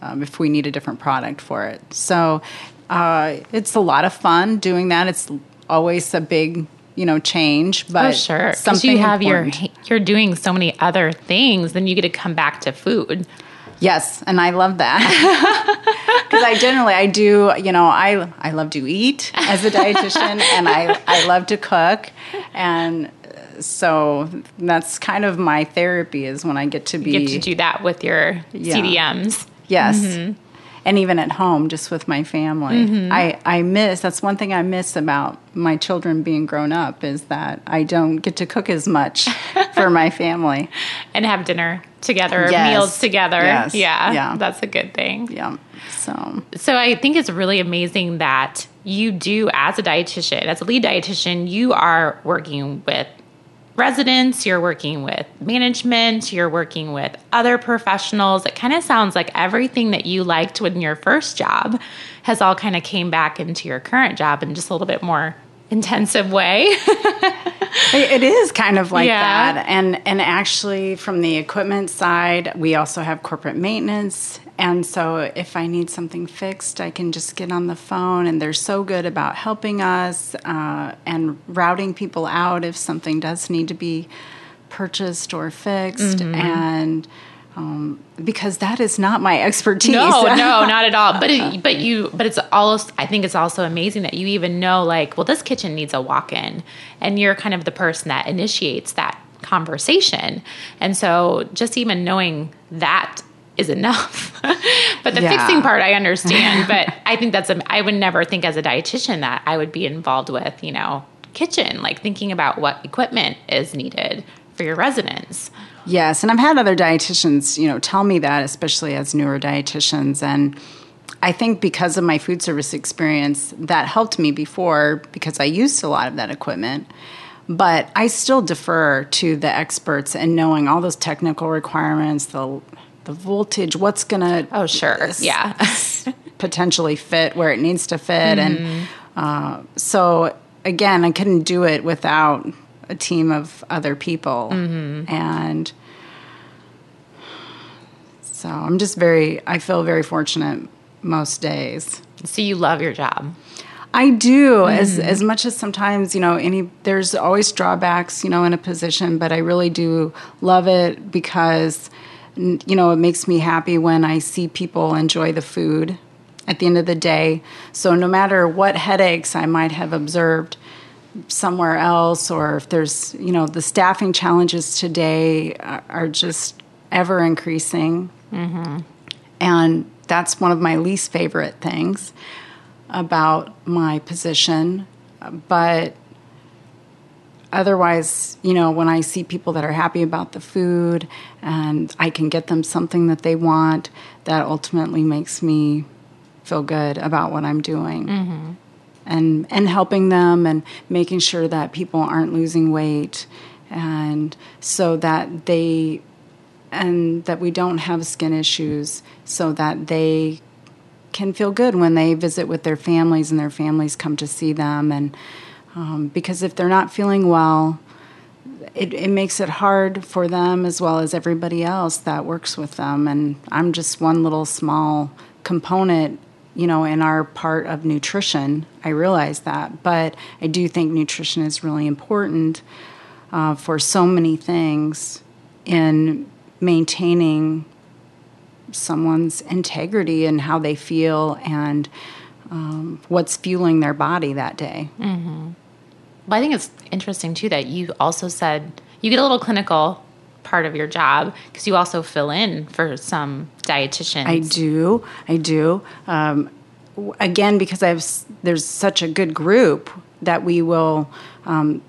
um, if we need a different product for it. So uh, it's a lot of fun doing that. It's always a big, you know, change, but oh, sure. Something you have important. your you're doing so many other things, then you get to come back to food. Yes, and I love that. Because I generally I do you know I I love to eat as a dietitian and I I love to cook. And so that's kind of my therapy is when I get to be You get to do that with your Yeah. CDMs. yes. Mm-hmm. and even at home just with my family. I I miss that's one thing I miss about my children being grown up is that I don't get to cook as much for my family. And have dinner together, Yes. meals together. Yes. Yeah, Yeah. that's a good thing. yeah so So I think it's really amazing that you do, as a dietitian, as a lead dietitian, you are working with residents, you're working with management, you're working with other professionals. It kind of sounds like everything that you liked when your first job has all kind of came back into your current job and just a little bit more intensive way. It is kind of like Yeah. that, and and actually from the equipment side, we also have corporate maintenance, and so if I need something fixed, I can just get on the phone, and they're so good about helping us uh, and routing people out if something does need to be purchased or fixed, Mm-hmm. and. Um, because that is not my expertise. No, no, not at all. But it, but you but it's also I think it's also amazing that you even know like well this kitchen needs a walk-in and you're kind of the person that initiates that conversation. And so just even knowing that is enough. but the Yeah. fixing part I understand, but I think that's a, I would never think as a dietitian that I would be involved with, you know, kitchen, like thinking about what equipment is needed for your residents. Yes, and I've had other dietitians, you know, tell me that, especially as newer dietitians, and I think because of my food service experience, that helped me before because I used a lot of that equipment. But I still defer to the experts and knowing all those technical requirements, the the voltage, what's gonna Oh, sure. Yeah. potentially fit where it needs to fit, and uh, so again, I couldn't do it without a team of other people, and so I'm just very, I feel very fortunate most days. so you love your job. I do as mm-hmm. as much as sometimes you know any there's always drawbacks you know in a position, but I really do love it because you know it makes me happy when I see people enjoy the food at the end of the day. So no matter what headaches I might have observed somewhere else, or if there's you know the staffing challenges today are, just ever increasing, mm-hmm. and that's one of my least favorite things about my position. But otherwise, you know, when I see people that are happy about the food and I can get them something that they want, that ultimately makes me feel good about what I'm doing. Mm-hmm. And, and helping them and making sure that people aren't losing weight. And so that they and that we don't have skin issues so that they can feel good when they visit with their families and their families come to see them. And um, because if they're not feeling well it, it makes it hard for them as well as everybody else that works with them. And i'm just one little small component you know, in our part of nutrition. I realize that, but I do think nutrition is really important uh, for so many things in maintaining someone's integrity and how they feel and um, what's fueling their body that day. Mm-hmm. Well, I think it's interesting too that you also said you get a little clinical part of your job because you also fill in for some dietitians. I do. I do. Um, again, because I've there's such a good group that we will. Um,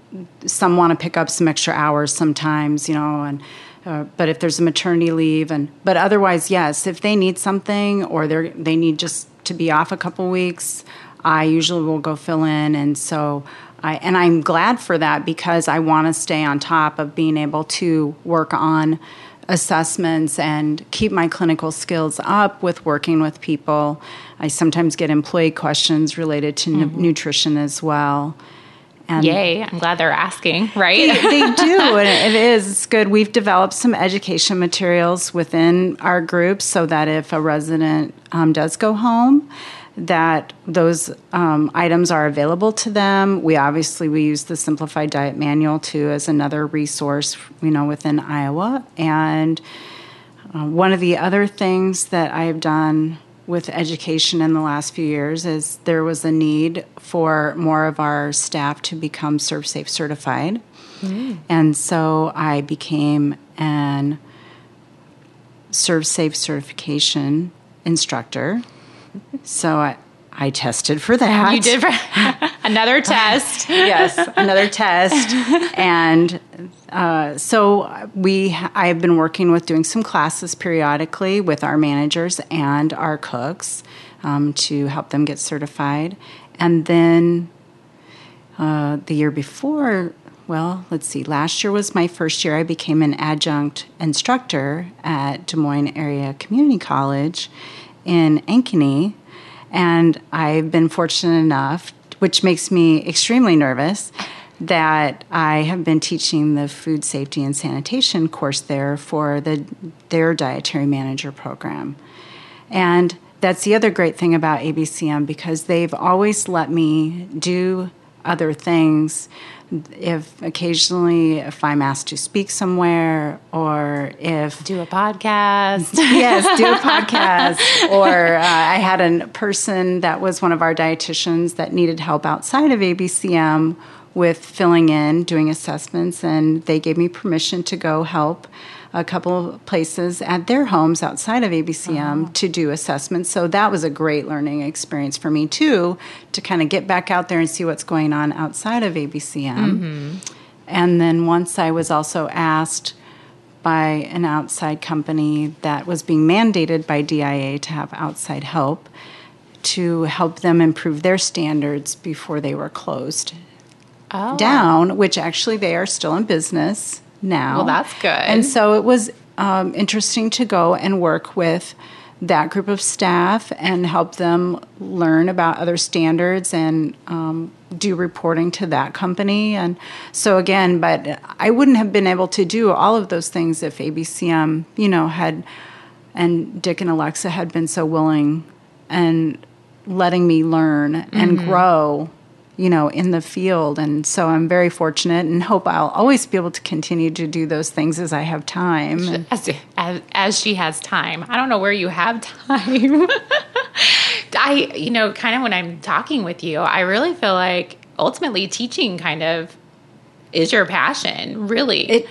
some want to pick up some extra hours sometimes, you know, and uh, but if there's a maternity leave and but otherwise, yes, if they need something or they they need just to be off a couple weeks, I usually will go fill in, and so I, and I'm glad for that because I want to stay on top of being able to work on assessments and keep my clinical skills up with working with people. I sometimes get employee questions related to mm-hmm. n- nutrition as well. And Yay, I'm glad they're asking, right? they, they do, and it is. It's good. We've developed some education materials within our group so that if a resident um, does go home, that those um, items are available to them. We obviously we use the Simplified Diet Manual too as another resource, you know, within Iowa. And uh, one of the other things that I have done with education in the last few years is there was a need for more of our staff to become ServSafe certified. Mm. And so I became an ServSafe certification instructor so I, I tested for that. You did for another test. yes, another test. And uh, so we, I've been working with doing some classes periodically with our managers and our cooks um, to help them get certified. And then uh, the year before, well, let's see, last year was my first year. I became an adjunct instructor at Des Moines Area Community College in Ankeny. And I've been fortunate enough, which makes me extremely nervous, that I have been teaching the food safety and sanitation course there for the their dietary manager program. And that's the other great thing about ABCM because they've always let me do other things if occasionally if I'm asked to speak somewhere or if do a podcast, yes, do a podcast. or uh, I had a person that was one of our dietitians that needed help outside of ABCM with filling in, doing assessments, and they gave me permission to go help a couple of places at their homes outside of ABCM uh-huh. to do assessments. So that was a great learning experience for me too, to kind of get back out there and see what's going on outside of ABCM. Mm-hmm. And then once I was also asked by an outside company that was being mandated by DIA to have outside help to help them improve their standards before they were closed oh. down, which actually they are still in business now. Well, that's good. And so it was um, interesting to go and work with that group of staff and help them learn about other standards and um, do reporting to that company. And so again, but I wouldn't have been able to do all of those things if ABCM, you know, had and Dick and Alexa had been so willing and letting me learn and mm-hmm. grow you know, in the field. And so I'm very fortunate and hope I'll always be able to continue to do those things as I have time. As, as, as she has time. I don't know where you have time. I, you know, kind of when I'm talking with you, I really feel like ultimately teaching kind of is your passion, really. It,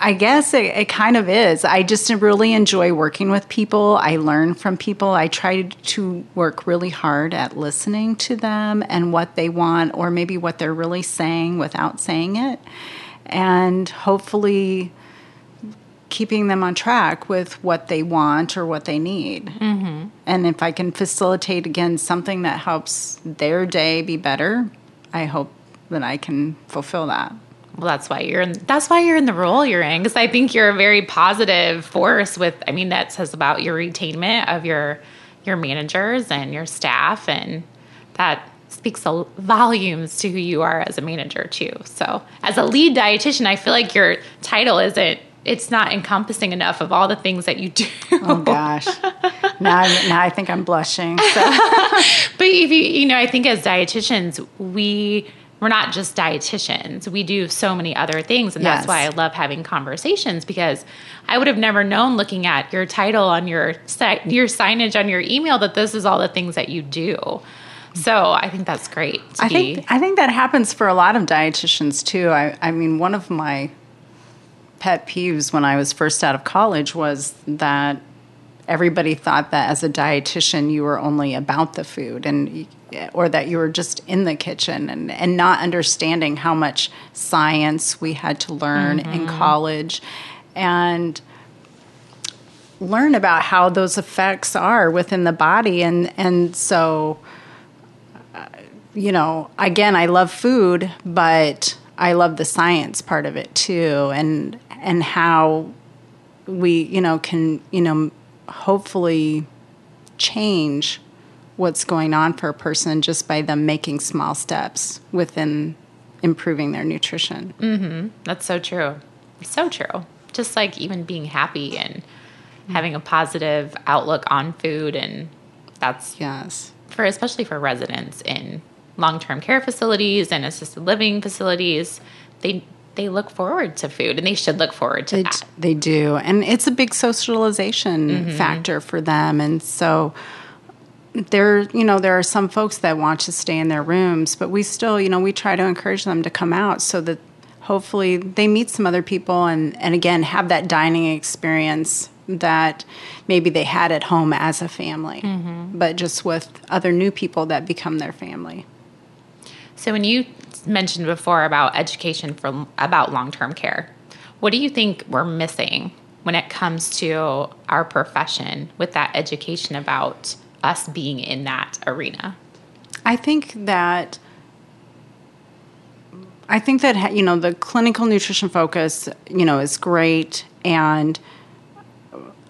I guess it, it, kind of is. I just really enjoy working with people. I learn from people. I try to work really hard at listening to them and what they want, or maybe what they're really saying without saying it. And hopefully, keeping them on track with what they want or what they need. Mm-hmm. And if I can facilitate, again, something that helps their day be better, I hope that I can fulfill that. Well, that's why you're in. That's why you're in the role you're in because I think you're a very positive force. With, I mean, that says about your retainment of your your managers and your staff, and that speaks volumes to who you are as a manager too. So, as a lead dietitian, I feel like your title isn't it's not encompassing enough of all the things that you do. Oh gosh. now, I, now I think I'm blushing. So. but if you, you know, I think as dietitians, we we're not just dietitians. We do so many other things. And yes. that's why I love having conversations because I would have never known looking at your title on your your signage on your email that this is all the things that you do. So I think that's great. I be. think I think that happens for a lot of dietitians too. I, I mean, one of my pet peeves when I was first out of college was that everybody thought that as a dietitian you were only about the food and or that you were just in the kitchen and, and not understanding how much science we had to learn mm-hmm. in college and learn about how those effects are within the body and and so uh, you know again I love food but I love the science part of it too and and how we you know can you know hopefully change what's going on for a person just by them making small steps within improving their nutrition. Mm-hmm. That's so true. So true. Just like even being happy and having a positive outlook on food, and that's yes for especially for residents in long-term care facilities and assisted living facilities. They they look forward to food and they should look forward to they, that. They do. And it's a big socialization mm-hmm. factor for them. And so there you know there are some folks that want to stay in their rooms but we still you know we try to encourage them to come out so that hopefully they meet some other people and and again have that dining experience that maybe they had at home as a family mm-hmm. but just with other new people that become their family so when you mentioned before about education for about long-term care what do you think we're missing when it comes to our profession with that education about us being in that arena? I think that I think that you know the clinical nutrition focus, you know, is great and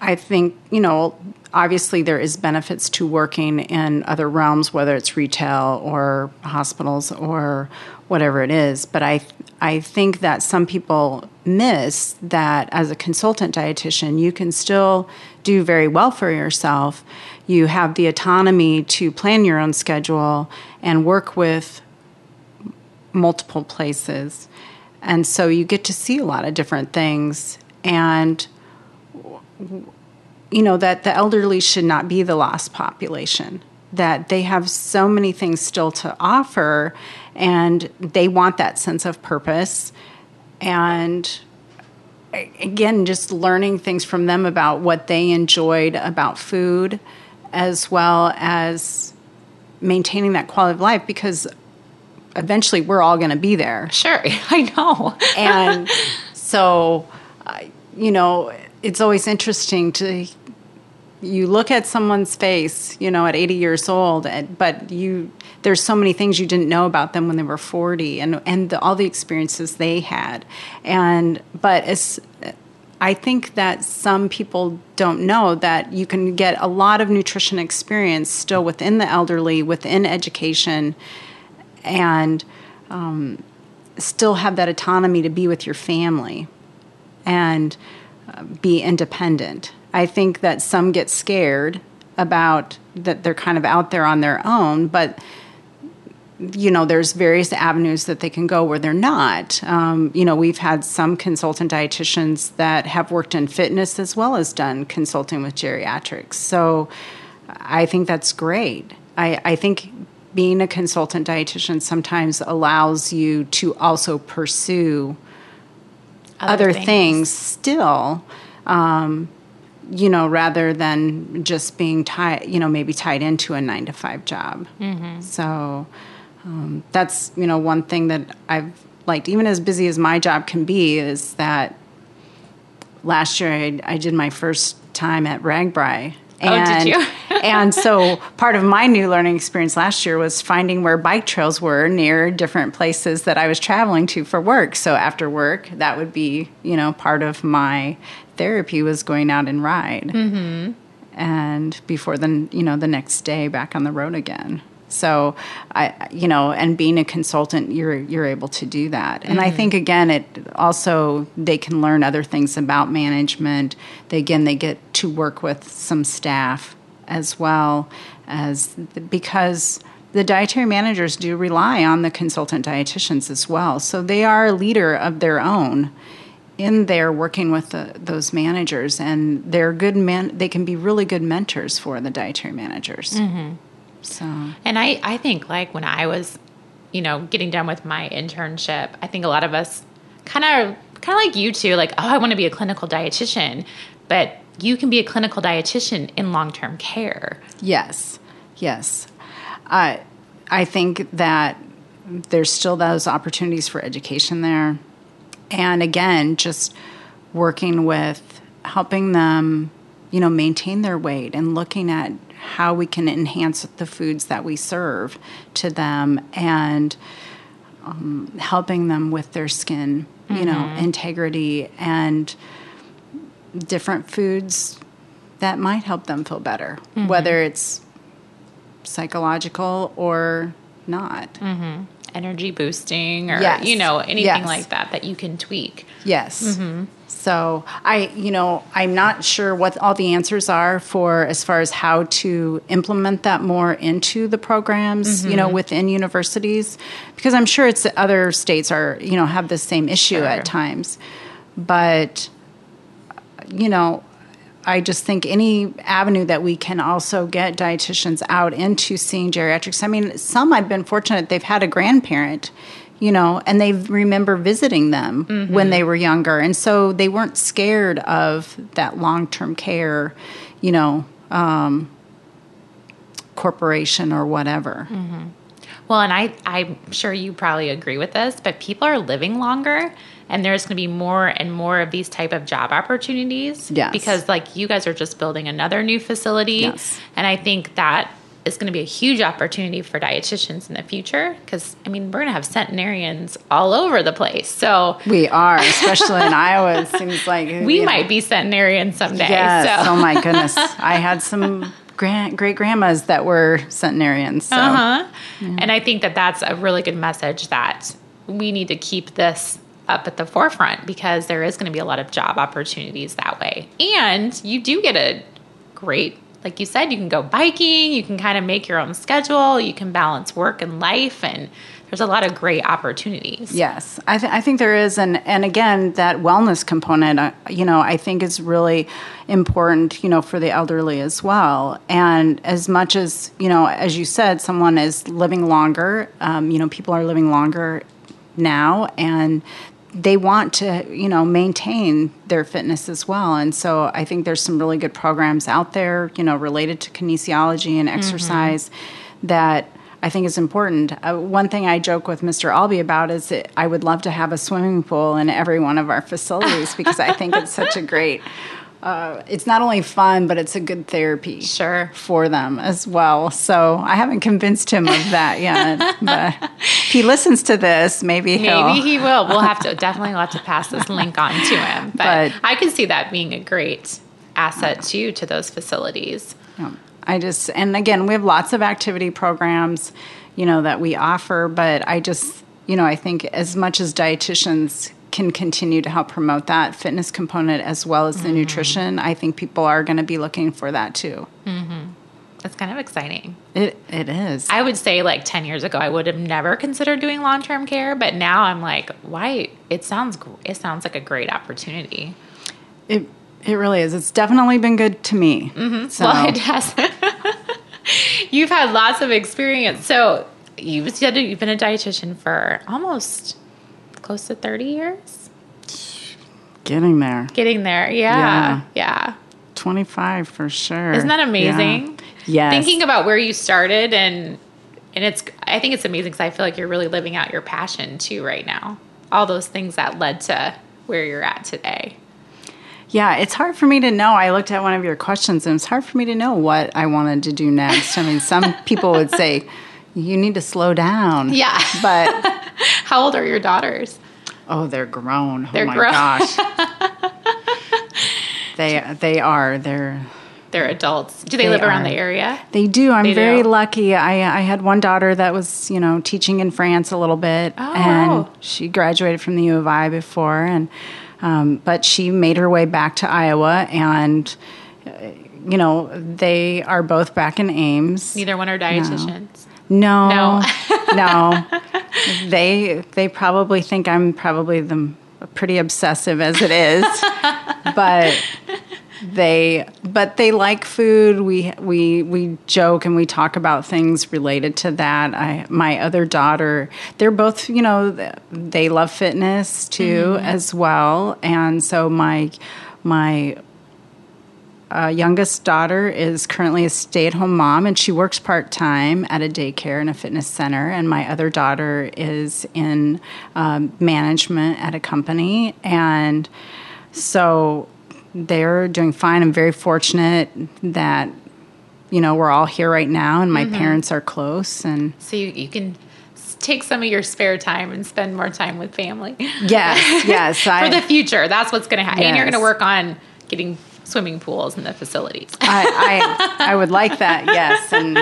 I think, you know, obviously there is benefits to working in other realms whether it's retail or hospitals or whatever it is, but I I think that some people miss that as a consultant dietitian, you can still do very well for yourself you have the autonomy to plan your own schedule and work with multiple places. And so you get to see a lot of different things. And, you know, that the elderly should not be the lost population, that they have so many things still to offer, and they want that sense of purpose. And again, just learning things from them about what they enjoyed about food as well as maintaining that quality of life because eventually we're all going to be there. Sure, I know. and so, uh, you know, it's always interesting to you look at someone's face, you know, at 80 years old, but you there's so many things you didn't know about them when they were 40 and and the, all the experiences they had. And but it's I think that some people don't know that you can get a lot of nutrition experience still within the elderly, within education, and um, still have that autonomy to be with your family and uh, be independent. I think that some get scared about that they're kind of out there on their own, but you know, there's various avenues that they can go where they're not. Um, you know, we've had some consultant dietitians that have worked in fitness as well as done consulting with geriatrics. So I think that's great. I, I think being a consultant dietitian sometimes allows you to also pursue other, other things. things. still. Um, you know, rather than just being tied, you know, maybe tied into a nine to five job. Mm-hmm. So, um, that's you know one thing that I've liked, even as busy as my job can be, is that last year I, I did my first time at RAGBRAI. And, oh, did you? and so part of my new learning experience last year was finding where bike trails were near different places that I was traveling to for work. So after work, that would be, you know, part of my therapy was going out and ride. Mm-hmm. And before then, you know, the next day back on the road again. So, I, you know, and being a consultant, you're you're able to do that. And I think again, it also they can learn other things about management. They again they get to work with some staff as well as because the dietary managers do rely on the consultant dietitians as well. So they are a leader of their own in there working with the, those managers, and they're good men. They can be really good mentors for the dietary managers. Mm-hmm. So, and I, I think like when I was, you know, getting done with my internship, I think a lot of us kind of, kind of like you too, like, oh, I want to be a clinical dietitian, but you can be a clinical dietitian in long term care. Yes, yes. I I think that there's still those opportunities for education there. And again, just working with helping them, you know, maintain their weight and looking at how we can enhance the foods that we serve to them and um, helping them with their skin, you mm-hmm. know, integrity and different foods that might help them feel better, mm-hmm. whether it's psychological or not. Mm-hmm. Energy boosting or, yes. you know, anything yes. like that that you can tweak. Yes. So I, you know, I'm not sure what all the answers are for as far as how to implement that more into the programs, mm-hmm. you know, mm-hmm. within universities, because I'm sure it's other states are, you know, have the same issue sure. at times. But, you know, I just think any avenue that we can also get dietitians out into seeing geriatrics. I mean, some I've been fortunate they've had a grandparent, you know, and they remember visiting them mm-hmm. when they were younger. And so they weren't scared of that long term care, you know, um, corporation or whatever. Mm-hmm. Well, and I, I'm sure you probably agree with this, but people are living longer and there's going to be more and more of these type of job opportunities yes. because like you guys are just building another new facility yes. and i think that is going to be a huge opportunity for dietitians in the future because i mean we're going to have centenarians all over the place so we are especially in iowa it seems like we might know. be centenarians someday yes. So. oh my goodness i had some great grandmas that were centenarians so. uh-huh. Yeah. and i think that that's a really good message that we need to keep this up at the forefront because there is going to be a lot of job opportunities that way. And you do get a great, like you said, you can go biking, you can kind of make your own schedule, you can balance work and life, and there's a lot of great opportunities. Yes, I, th- I think there is, and and again, that wellness component, uh, you know, I think is really important, you know, for the elderly as well. And as much as you know, as you said, someone is living longer. Um, you know, people are living longer now, and they want to you know maintain their fitness as well and so i think there's some really good programs out there you know related to kinesiology and exercise mm-hmm. that i think is important uh, one thing i joke with mr albee about is that i would love to have a swimming pool in every one of our facilities because i think it's such a great uh, it's not only fun, but it's a good therapy sure for them as well. So I haven't convinced him of that yet. but if he listens to this, maybe he'll. Maybe he will. We'll have to definitely will have to pass this link on to him. But, but I can see that being a great asset too to those facilities. Yeah. I just and again we have lots of activity programs, you know, that we offer, but I just you know I think as much as dietitians can continue to help promote that fitness component as well as the mm-hmm. nutrition, I think people are going to be looking for that too. Mm-hmm. That's kind of exciting. It it is. I would say like 10 years ago I would have never considered doing long-term care, but now I'm like, why it sounds it sounds like a great opportunity. It it really is. It's definitely been good to me. Mm-hmm. So. Well, it has. you've had lots of experience. So you've said you've been a dietitian for almost close to 30 years. Getting there. Getting there. Yeah. Yeah. yeah. 25 for sure. Isn't that amazing? Yeah. Yes. Thinking about where you started and and it's I think it's amazing cuz I feel like you're really living out your passion too right now. All those things that led to where you're at today. Yeah, it's hard for me to know. I looked at one of your questions and it's hard for me to know what I wanted to do next. I mean, some people would say you need to slow down. Yeah. But how old are your daughters? Oh, they're grown. They're oh my grown. gosh. they they are. They're they're adults. Do they, live around are. the area? They do. I'm They very do. lucky. I, I had one daughter that was, you know, teaching in France a little bit, Oh. and she graduated from the U of I before, and um, but she made her way back to Iowa, and uh, you know, they are both back in Ames. Neither one are dietitians. No, No. no. They they probably think I'm probably the pretty obsessive as it is, but they but they like food. We we we joke and we talk about things related to that. I my other daughter, they're both you know they love fitness too mm-hmm. as well, and so my my uh, youngest daughter is currently a stay-at-home mom and she works part-time at a daycare and a fitness center and my other daughter is in um, management at a company and so they're doing fine i'm very fortunate that you know we're all here right now and my parents are close and So you, you can take some of your spare time and spend more time with family. yes yes For I, the future, that's what's going to happen. And you're going to work on getting swimming pools in the facilities. I, I I would like that. Yes, and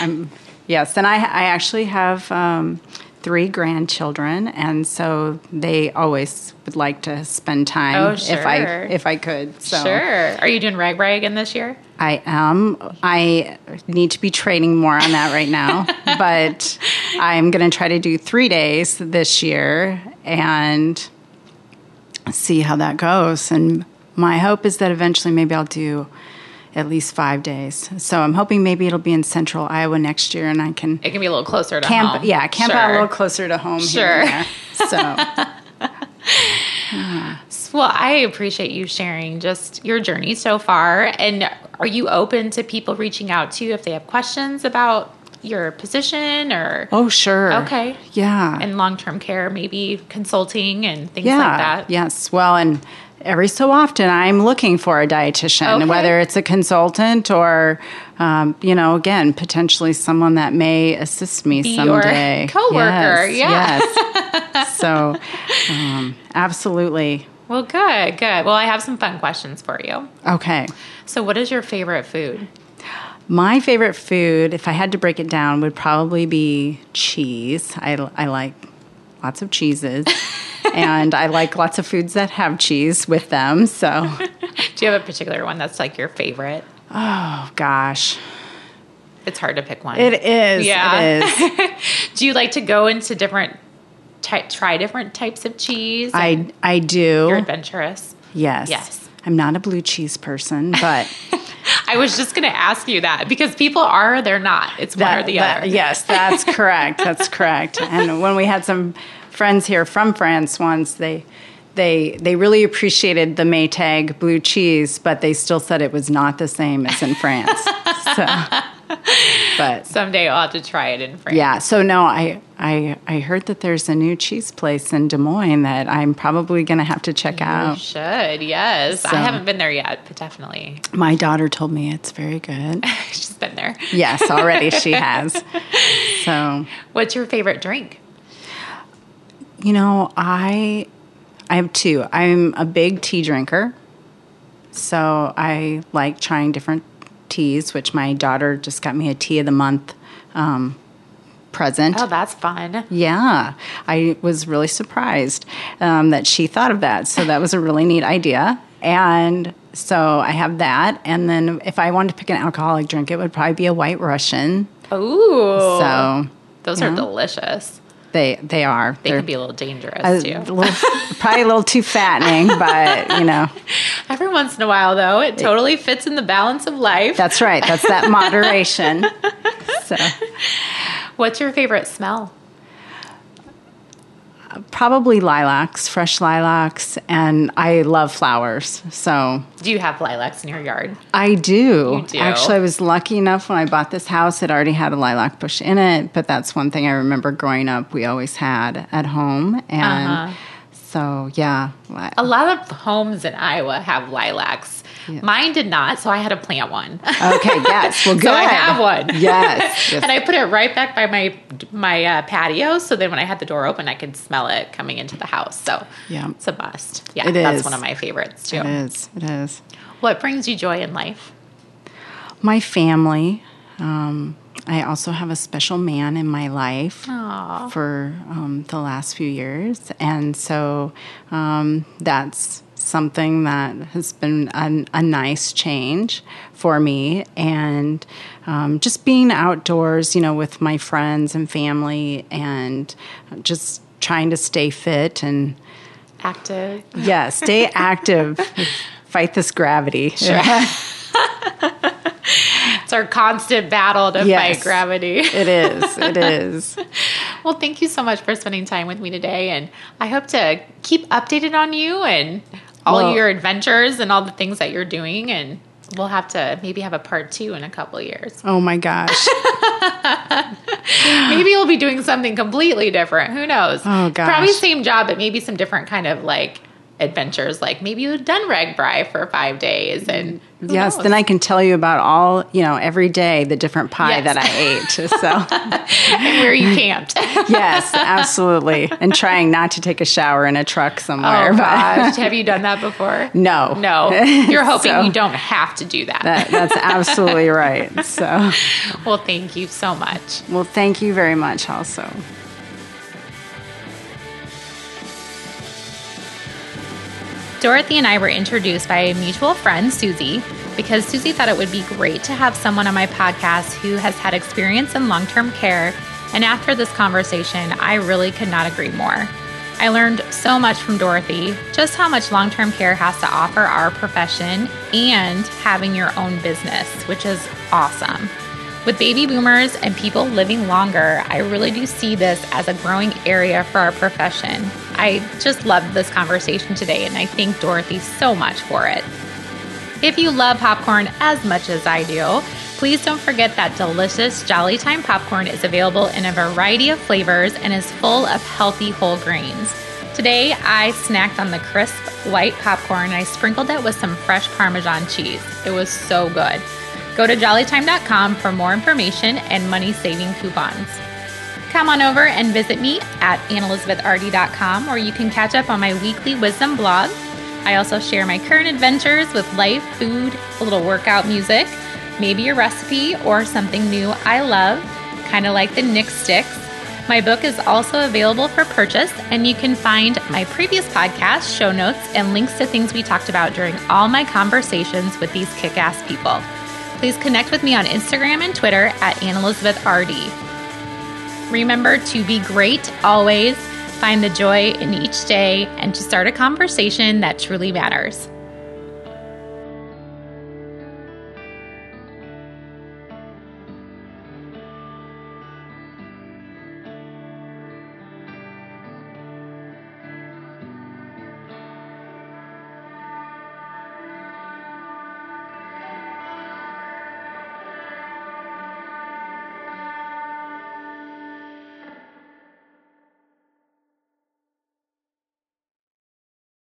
I'm yes, and I I actually have um, three grandchildren, and so they always would like to spend time Oh, sure. if I if I could. So Sure. Are you doing RAGBRAI again this year? I am. I need to be training more on that right now, but I'm going to try to do three days this year and see how that goes. And my hope is that eventually maybe I'll do at least five days. So I'm hoping maybe it'll be in central Iowa next year and I can It can be a little closer to camp. home. Yeah, camp out a little closer to home. Sure. Here and there. So hmm. Well, I appreciate you sharing just your journey so far. And are you open to people reaching out to you if they have questions about your position or oh sure. Okay. Yeah. and long term care, maybe consulting and things yeah, like that? Yes. Well, and every so often I'm looking for a dietitian, Okay. whether it's a consultant or, um, you know, again, potentially someone that may assist me Be your someday. coworker, Yes, yeah. Yes. so, um, absolutely. Well, good, good. Well, I have some fun questions for you. Okay. So, what is your favorite food? My favorite food, if I had to break it down, would probably be cheese. I, I like lots of cheeses. and I like lots of foods that have cheese with them. So, Do you have a particular one that's like your favorite? oh gosh. It's hard to pick one. It is. Yeah. It is. Do you like to go into different, ty- try different types of cheese? I I do. You're adventurous. yes. Yes. I'm not a blue cheese person, but I was just going to ask you that because people are, or they're not. It's one or the that- other. yes, that's correct. That's correct. And when we had some friends here from France once, they they they really appreciated the Maytag blue cheese, but they still said it was not the same as in France. so, but Someday I'll have to try it in France. yeah, so no, I I I heard that there's a new cheese place in Des Moines that I'm probably going to have to check out. You out. should, yes. So- I haven't been there yet, but definitely. My daughter told me it's very good. She's been there. Yes, already she has. So, What's your favorite drink? you know, I I have two. I'm a big tea drinker. So, I like trying different teas, which my daughter just got me a tea of the month um, present. Oh, that's fun. Yeah, I was really surprised um, that she thought of that. So that was a really neat idea. And so I have that. And then if I wanted to pick an alcoholic drink, it would probably be a White Russian. Ooh. So Those yeah. are delicious. They they are. They They're can be a little dangerous a too. little, probably a little too fattening, but you know Every once in a while, though, it totally fits in the balance of life. that's right. That's that moderation. So What's your favorite smell? Probably lilacs, fresh lilacs, and I love flowers. So Do you have lilacs in your yard? I do. You do? Actually, I was lucky enough when I bought this house, it already had a lilac bush in it. But that's one thing I remember growing up, we always had at home. And Uh-huh. so, yeah. A lot of homes in Iowa have lilacs. Mine did not, so I had to plant one. Okay, yes. Well, good. So I have one. Yes. yes. and I put it right back by my my uh, patio, so then when I had the door open, I could smell it coming into the house. So Yeah. it's a must. Yeah, It that's is. one of my favorites too. it is. It is. What brings you joy in life? my family. Um, I also have a special man in my life Aw. for um, the last few years. And so um, that's something that has been a, a nice change for me. And um, just being outdoors, you know, with my friends and family and just trying to stay fit and, Active. yeah, stay active, fight this gravity. It's our constant battle to Yes. fight gravity. It is. It is. Well, thank you so much for spending time with me today. And I hope to keep updated on you and all Well- your adventures and all the things that you're doing. And we'll have to maybe have a part two in a couple of years. Oh my gosh. maybe you'll be doing something completely different. Who knows? Oh, gosh. Probably same job, but maybe some different kind of like adventures. Like maybe you've done RAGBRAI for five days and Yes, knows? then I can tell you about all, you know, every day the different pie Yes. that I ate. So, and where you camped. yes, absolutely. And trying not to take a shower in a truck somewhere. Oh but- gosh, have you done that before? No. No, you're hoping So- you don't have to do that. That, that's absolutely right. So, Well, thank you so much. well, thank you very much also. Dorothy and I were introduced by a mutual friend, Susie, because Susie thought it would be great to have someone on my podcast who has had experience in long term care. And after this conversation, I really could not agree more. I learned so much from Dorothy, just how much long term care has to offer our profession and having your own business, which is awesome. With baby boomers and people living longer, I really do see this as a growing area for our profession. I just loved this conversation today, and I thank Dorothy so much for it. If you love popcorn as much as I do, please don't forget that delicious Jolly Time popcorn is available in a variety of flavors and is full of healthy whole grains. Today, I snacked on the crisp white popcorn and I sprinkled it with some fresh Parmesan cheese. It was so good. Go to jollytime.com for more information and money saving coupons. Come on over and visit me at annelizabethrd.com where you can catch up on my weekly wisdom blog. I also share my current adventures with life, food, a little workout music, maybe a recipe or something new I love, kind of like the Nick Sticks. My book is also available for purchase, and you can find my previous podcast, show notes, and links to things we talked about during all my conversations with these kick ass people. Please connect with me on Instagram and Twitter at AnnElizabethRD. Remember to be great always, find the joy in each day, and to start a conversation that truly matters.